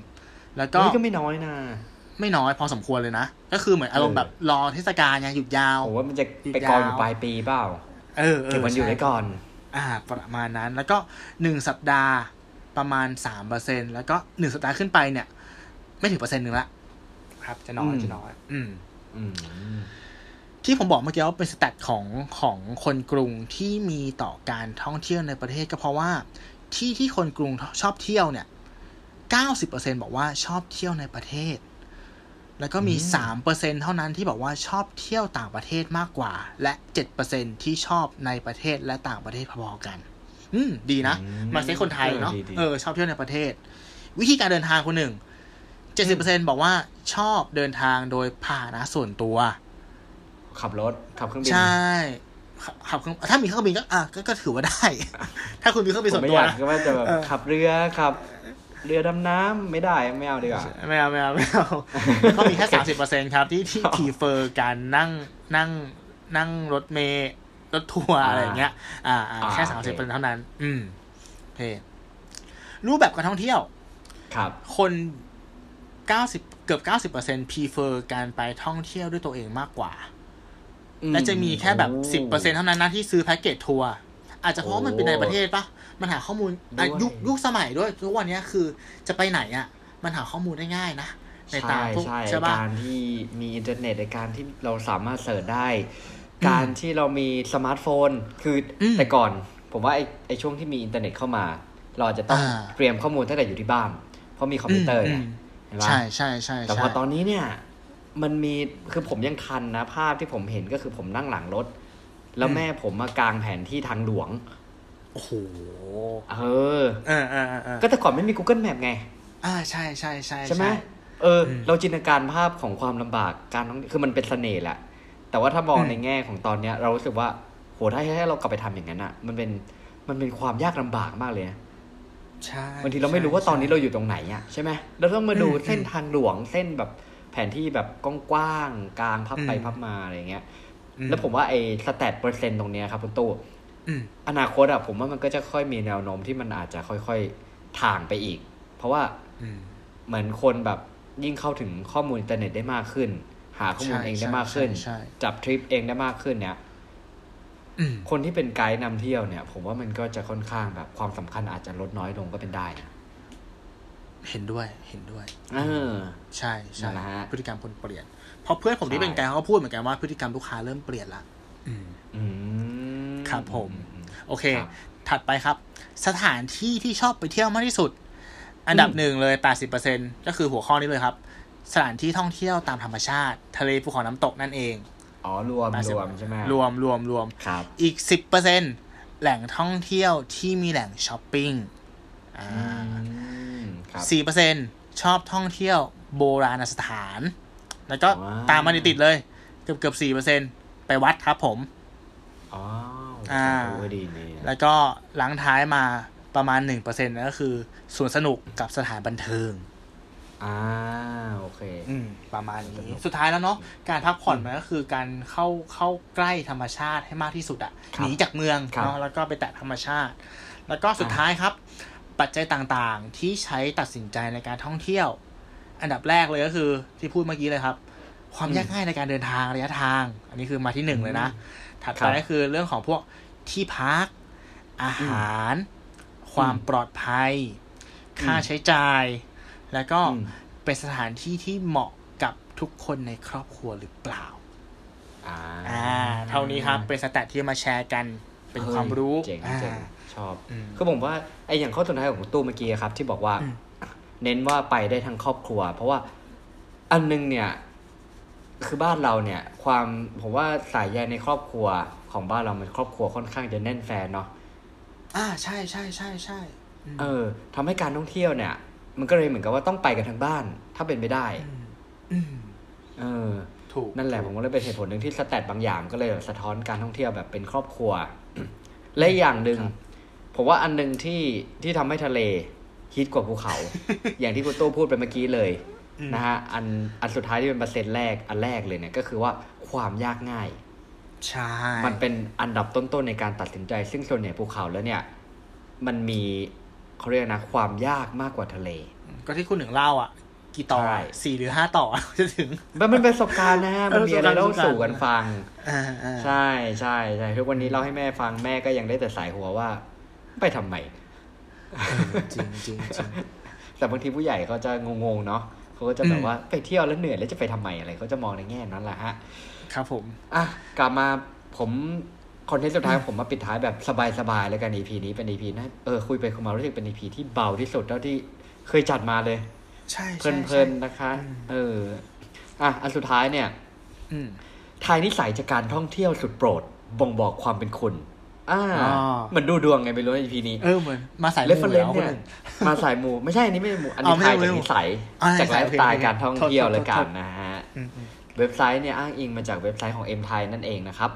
แล้วก็นี่ก็ไม่น้อยนะ ไม่น้อยพอสมควรเลยนะ ก็คือเหมือนอารมณ์เออแบบรอเทศกาลไงหยุดยาวผมว่ามันจะอีกไปกองอยู่ยาวปลายปีเปล่าเออเออเก็บวันอยู่ใช่ไว้ก่อน อ่า ประมาณนั้นแล้วก็หนึ่งสัปดาห์ประมาณสามเปอร์เซ็นแล้วก็หนึ่งสัปดาห์ขึ้นไปเนี่ย ไม่ถึงเปอร์เซ็นต์หนึ่งละครับ จะน้อยอืมจะน้อยอืมอืมที่ผมบอกเมื่อกี้ว่าเป็น stat ของของคนกรุงที่มีต่อการท่องเที่ยวในประเทศก็เพราะว่า ที่ที่คนกรุงชอบเที่ยวเนี่ยเก้าสิบเปอร์เซ็นบอกว่าชอบเที่ยวในประเทศ แล้วก็มีอืมสามเปอร์เซ็นเท่านั้นที่บอกว่าชอบเที่ยวต่างประเทศมากกว่า และเจ็ดเปอร์เซ็นที่ชอบในประเทศและต่างประเทศพอๆกัน อืม ดีนะ มาเซ็คนไทยเนาะออดีๆเออ ชอบเที่ยวในประเทศ วิธีการเดินทางคนหนึ่งเจ็ดสิบเปอร์เซ็นบอกว่าชอบเดินทางโดยพาหนะส่วนตัว ขับรถ ขับเครื่องบิน ใช่ ขับขับเครื่อง ถ้ามีเครื่องบินก็ อะ ก็ก็ถือว่าได้ ถ้าคุณมีเครื่องบินผส่มวนไม่ตัอวยากนะก็ว่าจะแบบเออขับเรือ ขับ เรือดำน้ำไม่ได้ไม่เอาดีกว่าไม่เอาไม่เอาไม่เอาก็มีแค่สามสิบเปอร์เซ็นครับที่ที่ทีเฟอร์การนั่งนั่งนั่งรถเมล์รถทัวร์อ่าอะไรอย่างเงี้ย อ่าอ่าอ่าแค่โอสามเคสิบเปอร์เซ็นเท่านั้น อืมโอเครูปแบบการท่องเที่ยว ครับ คนเก้าสิบเกือบเก้าสิบเปอร์เซ็นพีเฟอร์การไปท่องเที่ยวด้วยตัวเองมากกว่า และจะมีแค่แบบสิบเปอร์เซ็นเท่านั้นนะที่ซื้อแพ็กเกจทัวร์ อาจจะเพราะมันเป็นในประเทศปะมันหาข้อมูลอะยุคยุคสมัยด้วยทุกวันเนี้ยคือจะไปไหนอะ มันหาข้อมูลได้ง่ายนะในตามใช่พวกใช่ใช่ป่ะการที่มีอินเทอร์เน็ตในการที่เราสามารถ search ได้ การที่เรามีสมาร์ทโฟน คืออืมแต่ก่อน ผมว่าไอ้ไอ้ช่วงที่มีอินเทอร์เน็ตเข้ามา เราอาจจะต้องอ่าเตรียมข้อมูลตั้งแต่อยู่ที่บ้าน เพราะมีคอมพิวเตอร์ไงมเห็นปะใช่ใช่ใช่แต่ใช่พอตอนนี้เนี่ย มันมีคือผมยังทันนะ ภาพที่ผมเห็นก็คือผมนั่งหลังรถ แล้วแม่ผมมากางแผนที่ทางหลวง โอ้โห เออเออเออเออเออก็แต่ก่อนไม่มี Google Map ไง อ่าใช่ใช่ใช่ใช่ไหมเอออเราจินตนาการภาพของความลำบากการท่องคือมันเป็นเสน่ห์แหละ แต่ว่าถ้ามองในแง่ของตอนเนี้ย เรารู้สึกว่าโหถ้าให้เรากลับไปทำอย่างนั้นอะ มันเป็นมันเป็นความยากลำบากมากเลยนะใช่บางทีเราไม่รู้ว่าตอนนี้เราอยู่ตรงไหนอะใช่ไหมเราต้องมาดูเส้นทางหลวงเส้นแบบแผนที่แบบกว้างๆกลางพับไปพับมาอะไรเงี้ยอืม แล้วผมว่าไอ้สแตทเปอร์เซ็นต์ตรงเนี้ยครับคุณตู้อืมอนาคตอะผมว่ามันก็จะค่อยมีแนวโน้มที่มันอาจจะค่อยๆถ่างไปอีก เพราะว่าอืมเหมือนคนแบบยิ่งเข้าถึงข้อมูลอินเทอร์เน็ตได้มากขึ้น หาข้อมูลใช่เองได้มากขึ้นใช่ใช่จับทริปเองได้มากขึ้นเนี่ยอืมคนที่เป็นไกด์นำเที่ยวเนี่ย ผมว่ามันก็จะค่อนข้างแบบความสำคัญอาจจะลดน้อยลงก็เป็นได้นะเห็นด้วยเห็นด้วย เออ ใช่ใช่นั่นแหละฮะพฤติกรรมคนเปลี่ยน เพราะเพื่อนผมที่ใช่เป็นไกด์เขาก็พูดเหมือนกันว่าพฤติกรรมลูกค้าเริ่มเปลี่ยนละอืมอือืมครับผม โอเคครับถัดไปครับ สถานที่ที่ชอบไปเที่ยวมากที่สุด อันดับอืมหนึ่งเลย80%ก็คือหัวข้อนี้เลยครับ สถานที่ท่องเที่ยวตามธรรมชาติ ทะเลภูเขาน้ำตกนั่นเอง อ๋อ รวม80%รวมใช่ไหมรวมรวมรวมครับ อีก10%แหล่งท่องเที่ยวที่มีแหล่งช้อปปิ้งอ่าอืมครับสี่เปอร์เซ็นชอบท่องเที่ยวโบราณสถาน แล้วก็ว้าวตามมาติดๆเลย เกือบเกือบสี่เปอร์เซ็นไปวัดครับผมอ๋ออ่าโอ้ดีนี่แล้วก็หลังท้ายมาประมาณหนึ่งเปอร์เซ็นก็คือสวนสนุกกับสถานบันเทิงอ่าโอเค อืม ประมาณสนุนี้กสุดท้ายแล้วเนาะการพักผ่อนมันก็คือการเข้าเข้าใกล้ธรรมชาติให้มากที่สุดอะครับหนีจากเมืองครับเนาะแล้วก็ไปแตะธรรมชาติ แล้วก็สุดท้ายครับ ปัจจัยต่างๆที่ใช้ตัดสินใจในการท่องเที่ยว อันดับแรกเลยก็คือที่พูดเมื่อกี้เลยครับ ความยากง่ายในการเดินทางระยะทาง อันนี้คือมาที่หนึ่งเลยนะ ถัดครัไปบก็คือเรื่องของพวกที่พัก อาหาร ความปลอดภัย ค่าใช้จ่าย แล้วก็อืมเป็นสถานที่ที่เหมาะกับทุกคนในครอบครัวหรือเปล่าอ่า อ่า เท่านี้ครับเป็นสแตทที่มาแชร์กันเป็นความรู้เจ๋งอ่าเจ๋งชอบอืมคือผมว่าไออย่างข้อสุดท้ายของคุณตู้เมื่อกี้ครับ ที่บอกว่าอืม เน้นว่าไปได้ทั้งครอบครัว เพราะว่าอันนึงเนี่ยคือบ้านเราเนี่ย ความผมว่าสายใยในครอบครัวของบ้านเรามันครอบครัวค่อนข้างจะแน่นแฟนเนาะอ่าใช่ใช่ใช่ใช่อืมเออทำให้การท่องเที่ยวเนี่ย มันก็เลยเหมือนกับว่าต้องไปกันทั้งบ้าน ถ้าเป็นไปได้มอืมเออ ถูกนั่นแหละผมก็เลยเป็นเหตุผลหนึ่งที่สแตทบางอย่างก็เลยแบบสะท้อนการท่องเที่ยวแบบเป็นครอบครัว และอีกอย่างหนึ่งผมว่าอันหนึ่งที่ที่ทำให้ทะเล ฮิตกว่าภูเขา อย่างที่คุณตู้พูดไปเมื่อกี้เลยอืมนะฮะอันอันสุดท้ายที่เป็นเปอร์เซ็นต์แรกอันแรกเลยเนี่ยก็คือว่าความยากง่ายใช่มันเป็นอันดับต้นๆในการตัดสินใจ ซึ่งส่วนใหญ่ภูเขาแล้วเนี่ย มันมีเขาเรียกนะความยากมากกว่าทะเล ก็ที่คุณหนึ่งเล่าอะ กี่ต่อใช่สี่หรือห้าต่อจะถึงมันเป็นประสบการณ์นะฮะมันมีอะไรเออเล่าประสบการณ์สู่กันฟังอ่าอ่าใช่ใช่ใช่ทุกวันนี้เล่าให้แม่ฟังแม่ก็ยังได้แต่สายหัวว่า ไปทำไม จริงจริงจริงแต่บางทีผู้ใหญ่เขาจะงงๆเนาะเขาก็จะแบบว่าไปเที่ยวแล้วเหนื่อยแล้วจะไปทำไมอะไรเขาจะมองในแง่นั้นแหละฮะ ครับผม อะกลับมาผมคอนเทนต์สุดท้ายผมมาปิดท้ายแบบสบายๆแล้วกัน EP นี้เป็น EP นะเออคุยไปคุยมารู้สึกเป็น EP ที่เบาที่สุดเท่าที่เคยจัดมาเลย ใช่เพใช่ลิใช่นๆนะคะอืมเออ อะอันสุดท้ายเนี่ยอืมทายนิสัยจากการท่องเที่ยวสุดโปรดบ่งบอกความเป็นคุณ อ่าอ๋อเหมือนดูดวงไงไม่รู้ใน EP นี้เออเหมือนมาสายเรฟมูเฟอร์แล้เรนวซ์คนเนี่ยหนึ่งมาสายมูไม่ใช่อันนี้ไม่ใช่หมูอันอ๋นี้อไม่ทายใช่จากไม่ใช่นิสัยอ่าจากไลฟ์สไตล์โอเคการท่องโทษเที่ยวโทษแล้วกันโทษนะฮะอืมอืมเว็บไซต์เนี่ยอ้างอิงมาจากเว็บไซต์ของเอ็มไทยนั่นเองนะครับ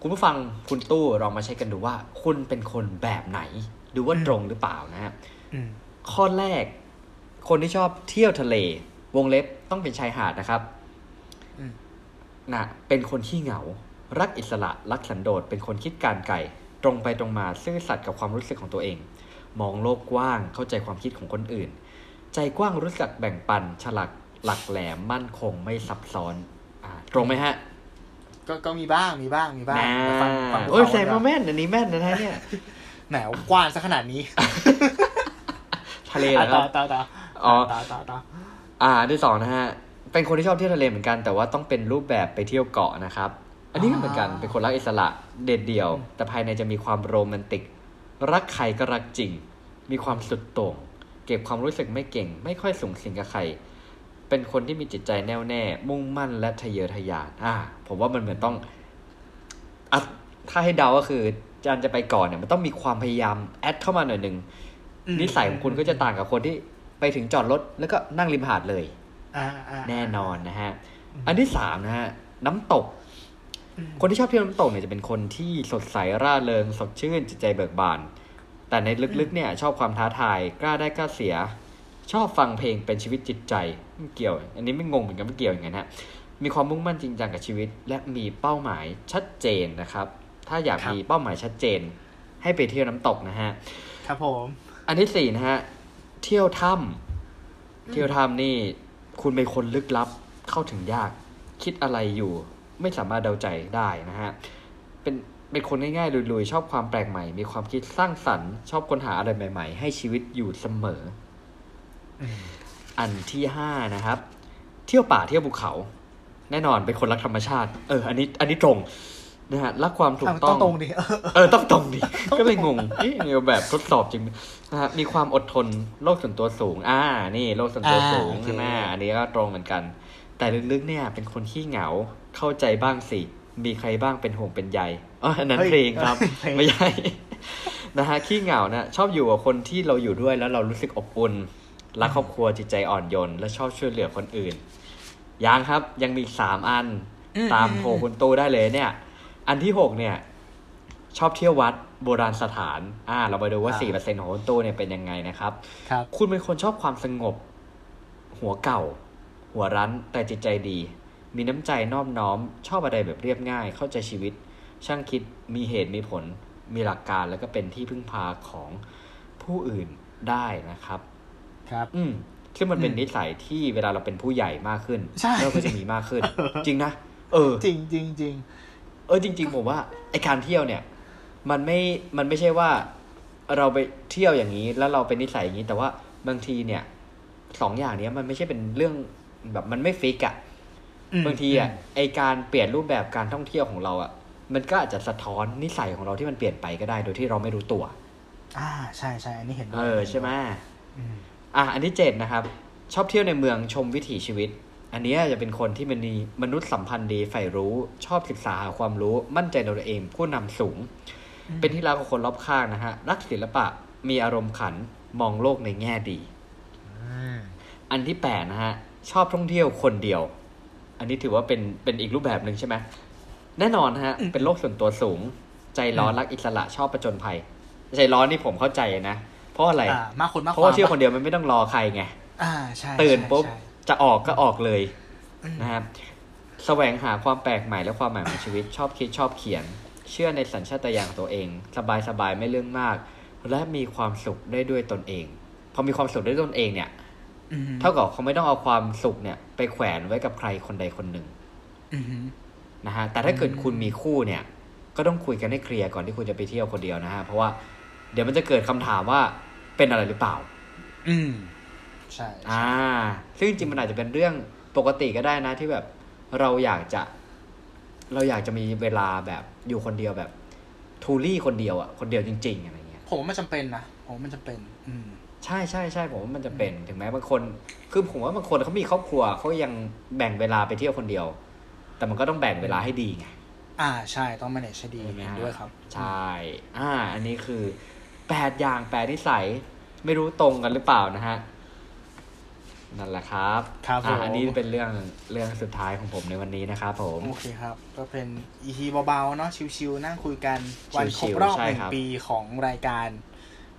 คุณผู้ฟังคุณตู้ลองมาเช็คกันดูว่า คุณเป็นคนแบบไหน ดูว่าตรงหรือเปล่านะฮะอืมข้อแรก คนที่ชอบเที่ยวทะเล วงเล็บต้องเป็นชายหาดนะครับอืมนะเป็นคนขี้เหงา รักอิสระ รักสันโดษเป็นคนคิดการไกล ตรงไปตรงมาซื่อสัตย์กับความรู้สึกของตัวเอง มองโลกกว้างเข้าใจความคิดของคนอื่น ใจกว้างรู้จักแบ่งปัน ฉลักหลักแหลมมั่นคงไม่ซับซ้อนอ่าตรงไหมฮะ ก็ก็มีบ้างมีบ้างมีบ้างนะฟังฟังโอ้ยเขาแสดงดีกว่าแม่นอันนี้แม่นนะฮะเนี่ยแหมกว้างซะขนาดนี้ ทะเลเหรอคต่รัอบต่อต่ออ๋อต่อต่อต่ออ่าอันที่สองนะฮะเป็นคนที่ชอบเที่ยวทะเลเหมือนกันแต่ว่าต้องเป็นรูปแบบไปเที่ยวเกาะนะครับ อันนี้ก็เหมือนกันเป็นคนรักอิสระเด็ดเดี่ยว แต่ภายในจะมีความโรแมนติก รักใครก็รักจริง มีความสุดโต่ง เก็บความรู้สึกไม่เก่ง ไม่ค่อยสูงสิงกับใคร เป็นคนที่มีจิตใจแน่วแน่ มุ่งมั่นและทะเยอทะยานอ่าผมว่ามันเหมือนต้องอะถ้าให้เดาก็คือจานจะไปก่อนเนี่ยมันต้องมีความพยายามแอดเข้ามาหน่อยหนึ่งอืมนิสัยของคุณก็จะต่างกับคนที่ไปถึงจอดรถแล้วก็นั่งริมหาดเลยอ่าอ่าแน่นอนนะฮะ อันที่สามนะฮะ น้ำตก คนที่ชอบเที่ยวน้ำตกเนี่ยจะเป็นคนที่สดใสร่าเริงสดชื่นจิตใจเบิกบาน แต่ในลึกๆเนี่ย ชอบความท้าทายกล้าได้กล้าเสีย ชอบฟังเพลงเป็นชีวิตจิตใจไม่เกี่ยว อันนี้ไม่งงเหมือนกันไม่เกี่ยวอย่างนั้นฮะมีความมุ่งมั่นจริงจังกับชีวิต และมีเป้าหมายชัดเจนนะครับ ถ้าอยากมีเป้าหมายชัดเจน ให้ไปเที่ยวน้ำตกนะฮะครับผม อันที่สี่นะฮะเที่ยวถ้ำเที่ยวถ้ำนี่ คุณเป็นคนลึกลับเข้าถึงยาก คิดอะไรอยู่ ไม่สามารถเดาใจได้นะฮะ เป็นเป็นคนง่ายๆลุยๆ ชอบความแปลกใหม่ มีความคิดสร้างสรรค์ ชอบค้นหาอะไรใหม่ ๆ ให้ชีวิตอยู่เสมอ อันที่ห้านะครับ เที่ยวป่าเที่ยวภูเขา แน่นอนเป็นคนรักธรรมชาติ เออ อันนี้ อันนี้ตรงนะฮะรักความถูกต้ต้อองงตรงดิเออเออต้องตรงดิก็เลยงงเอ๊ะเนี่ยแบบทดสอบจริงนะฮะมีความอดทนโลกส่วนตัวสูง อ่า นี่โลกส่วนตัวสูงอ่าโอเคใช่ไหมอันนี้ก็ตรงเหมือนกัน แต่ลึกๆเนี่ย เป็นคนขี้เหงา เข้าใจบ้างสิ มีใครบ้างเป็นห่วงเป็นใยอ๋ออันนั้นเพลงครับเพลงไม่ใช่นะฮะขี้เหงานะชอบอยู่กับคนที่เราอยู่ด้วยแล้วเรารู้สึกอบอุ่นรักครอบครัวจิตใจอ่อนโยน และชอบช่วยเหลือคนอื่นยังครับยังมีอีกสามอันอืมตามอืมโพลคุณตู้ได้เลยเนี่ย อันที่หกเนี่ย ชอบเที่ยววัดโบราณสถาน อ่า เรามาดูว่าสี่เปอร์เซ็นของคุณตู้เนี่ยเป็นยังไงนะครับ ครับ คุณเป็นคนชอบความสงบ หัวเก่า หัวรั้นแต่จิตใจดี มีน้ำใจนอบน้อม ชอบอะไรแบบเรียบง่าย เข้าใจชีวิต ช่างคิดมีเหตุมีผล มีหลักการแล้วก็เป็นที่พึ่งพาของผู้อื่นได้นะครับ ครับ อืมซึ่งมันเป็นอืมนิสัยที่เวลาเราเป็นผู้ใหญ่มากขึ้นใช่เราก็จะมีมากขึ้น จริงนะเออ จริงจริงจริงเออจริง ๆ ผมว่าไอการเที่ยวเนี่ย มันไม่มันไม่ใช่ว่า เราไปเที่ยวอย่างนี้ แล้วเราเป็นนิสัยอย่างนี้ แต่ว่าบางทีเนี่ยสองอย่างเนี้ยมันไม่ใช่เป็นเรื่องแบบมันไม่ฟิกอะอืม บางทีอะไอการเปลี่ยนรูปแบบการท่องเที่ยวของเราอะมันก็อาจจะสะท้อนนิสัยของเราที่มันเปลี่ยนไปก็ได้ โดยที่เราไม่รู้ตัว อ่าใช่ใช่อันนี้เห็นด้วยเออใช่ไหมอืมอะอันที่เจ็ดนะครับ ชอบเที่ยวในเมืองชมวิถีชีวิต อันเนี้ยจะเป็นคนที่มันมีมนุษย์สัมพันธ์ดีใฝ่รู้ ชอบศึกษาหาความรู้มั่นใจในตัวเองผู้นำสูง เป็นที่รักของคนรอบข้างนะฮะรักศิลปะมีอารมณ์ขันมองโลกในแง่ดีอันที่แปดนะฮะชอบท่องเที่ยวคนเดียว อันนี้ถือว่าเป็นเป็นอีกรูปแบบหนึ่งใช่ไหมแน่นอนนะฮะ เป็นโลกส่วนตัวสูง ใจร้อนรักอิสระชอบประจนภัย ใจร้อนนี่ผมเข้าใจนะเพราะอะไรอ่ามากคนมากเพราะว่าควมเที่ยวคนเดียวมันไม่ต้องรอใครไงอ่าใช่ตื่นใช่ปุ๊บใช่จะออกก็ออกเลยอืมนะครับแสวงหาความแปลกใหม่และความหมายของชีวิต ชอบคิดชอบเขียน เชื่อในสัญชาตญาณของตัวเอง สบายสบายไม่เรื่องมาก และมีความสุขได้ด้วยตนเอง พอมีความสุขได้ด้วยตนเองเนี่ยอืม เท่ากับเขาไม่ต้องเอาความสุขเนี่ย ไปแขวนไว้กับใครคนใดคนหนึ่งอืมนะฮะแต่ถ้าเกิดคุณมีคู่เนี่ย ก็ต้องคุยกันให้เคลียร์ก่อนที่คุณจะไปเที่ยวคนเดียวนะฮะเพราะว่าเดี๋ยวมันจะเกิดคำถามว่าเป็นอะไรหรือเปล่า อืมใช่ใช่อ่า ซึ่งจริงๆมันอาจจะเป็นเรื่องปกติก็ได้นะที่แบบเราอยากจะ เราอยากจะมีเวลาแบบอยู่คนเดียวแบบ ทูรี่คนเดียวอะคนเดียวจริง ๆ อะไรเงี้ยผมว่ามันจำเป็นนะผมว่ามันจำเป็น อืม ใช่ใช่ใช่ผมว่ามันจะเป็นถึงแม้บางคน คือผมว่าบางคนเขามีครอบครัวเขายังแบ่งเวลาไปเที่ยวคนเดียว แต่มันก็ต้องแบ่งเวลาให้ดีไงอ่าใช่ต้อง manage ให้ดีใช่ไหมเห็นฮะด้วยครับ ใช่ อ่า อันนี้คือแปดอย่างแปดนิสัยไม่รู้ตรงกันหรือเปล่านะฮะนั่นแหละครับครับอ่าผมอันนี้เป็นเรื่องเรื่องสุดท้ายของผมในวันนี้นะครับผม โอเคครับ ก็เป็น EP เบาๆเนาะชิวๆนั่งคุยกันวันครบชิวๆรอบใช่หนึ่งครับปีของรายการ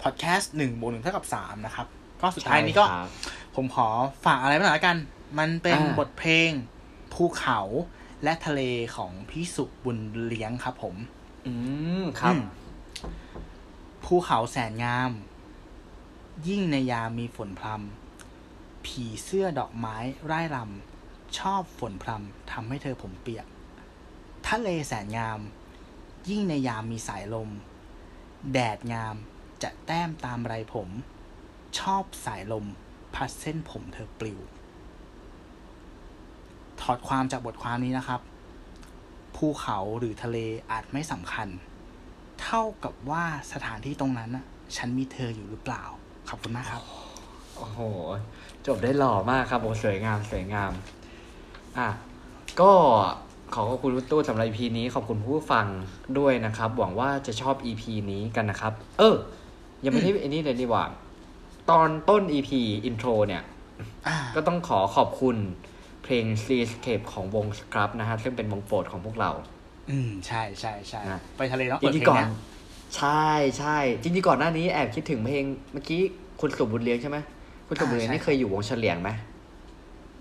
พอดแคสต์หนึ่งบวกหนึ่งเท่ากับสามนะครับ ก็สุดท้ายนี้ก็ใช่ครับผมขอฝากอะไรไปหน่อยละกัน มันเป็นอ่าบทเพลงภูเขาและทะเลของพี่สุบุญเลี้ยงครับผม อืมครับอืมภูเขาแสนงาม ยิ่งในยามมีฝนพรำผีเสื้อดอกไม้ไร่รำชอบฝนพรำทำให้เธอผมเปียก ทะเลแสนงาม ยิ่งในยามมีสายลม แดดงาม จะแต้มตามไรผม ชอบสายลม พัดเส้นผมเธอปลิว ถอดความจากบทความนี้นะครับ ภูเขาหรือทะเลอาจไม่สำคัญ เท่ากับว่าสถานที่ตรงนั้นฉันมีเธออยู่หรือเปล่า ขอบคุณมากครับ โอ้โห จบได้หล่อมากครับโอ้สวยงามสวยงาม อะ ก็ขอขอบคุณคุณตู้สำหรับ EP นี้ขอบคุณผู้ฟังด้วยนะครับ หวังว่าจะชอบ EP นี้กันนะครับ เออ ยังไม่ได้ไอ้นี่เลยนี่หว่าตอนต้น EP อินโทรเนี่ยอ่าก็ต้องขอขอบคุณเพลง Seascape ของวง Scrub นะฮะ ซึ่งเป็นวงโปรดของพวกเรา อืม ใช่ใช่ใช่นะไปทะเลต้องจเปิดริงเพลๆก่งอนเนี้ยใช่ใช่จริงๆก่อนหน้านี้แอบคิดถึงเพลงเมื่อกี้คุณสุบุญเลี้ยงใช่ไหมคุณสุบุญเลี้ยงนี่เคยอยู่วงเฉลียงไหม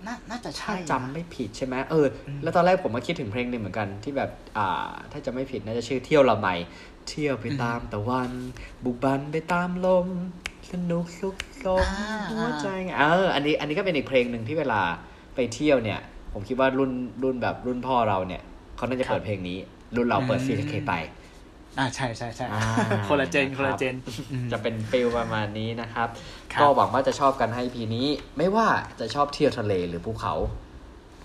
น่าน่าจะใช่ถ้านะจำไม่ผิดใช่ไหมเอออ แล้วตอนแรกผมมาคิดถึงเพลงหนึ่งเหมือนกันที่แบบ อ่า ถ้าจะไม่ผิดน่าจะชื่อเที่ยวละไมเที่ยวไปตามตะวัน บุกบันไปตามลม สนุกสุขสมอ่าหัวใจไงเออ อันนี้ อันนี้ก็เป็นอีกเพลงหนึ่งที่เวลาไปเที่ยวเนี่ย ผมคิดว่ารุ่นรุ่นแบบรุ่นพ่อเราเนี่ยเขาน่าจะเปิดเพลงนี้ รุ่นเราเปิดซีเคไป อ่าใช่ใช่ใช่อ่าคนละเจนคนละเจนอืมจะเป็นฟิลประมาณนี้นะครับครับ ก็หวังว่าจะชอบกันให้พีนี้ ไม่ว่าจะชอบเที่ยวทะเลหรือภูเขา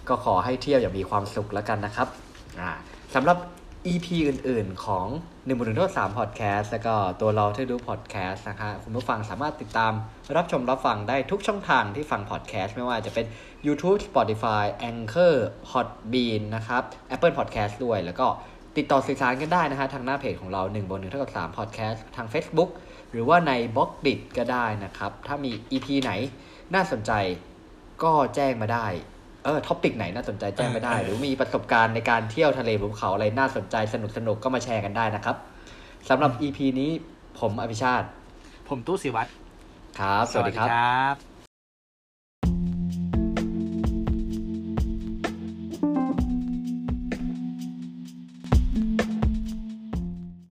ก็ขอให้เที่ยวอย่างมีความสุขแล้วกันนะครับอ่าสำหรับ EP อื่น ๆ ของ1นึ่งบนหนึ่งทสามพอดแคสต์แล้วก็ตัวเราที่ดูพอดแคสต์นะคะคุณผู้ฟังสามารถติดตาม รับชมรับฟังได้ทุกช่องทางที่ฟังพอดแคสต์ไม่ว่าจะเป็น YouTube Spotify Anchor Podbean นะครับ Apple Podcast ด้วยแล้วก็ ติดต่อสื่อสารกันได้นะฮะทางหน้าเพจของเรา1บน1เท่ากับ3 Podcast ทาง Facebook หรือว่าใน b l o g d i t ก็ได้นะครับ ถ้ามี EP ไหนน่าสนใจก็แจ้งมาได้เออท็อปิกไหนน่าสนใจแจ้งมาได้เออหรือมีประสบการณ์ในการเที่ยวทะเลภูเขาอะไรน่าสนใจสนุกสนุกๆก็มาแชร์กันได้นะครับสำหรับ EP นี้ผมอภิชาติ ผมตู้สิวัตรครับ สวัสดีครับครับ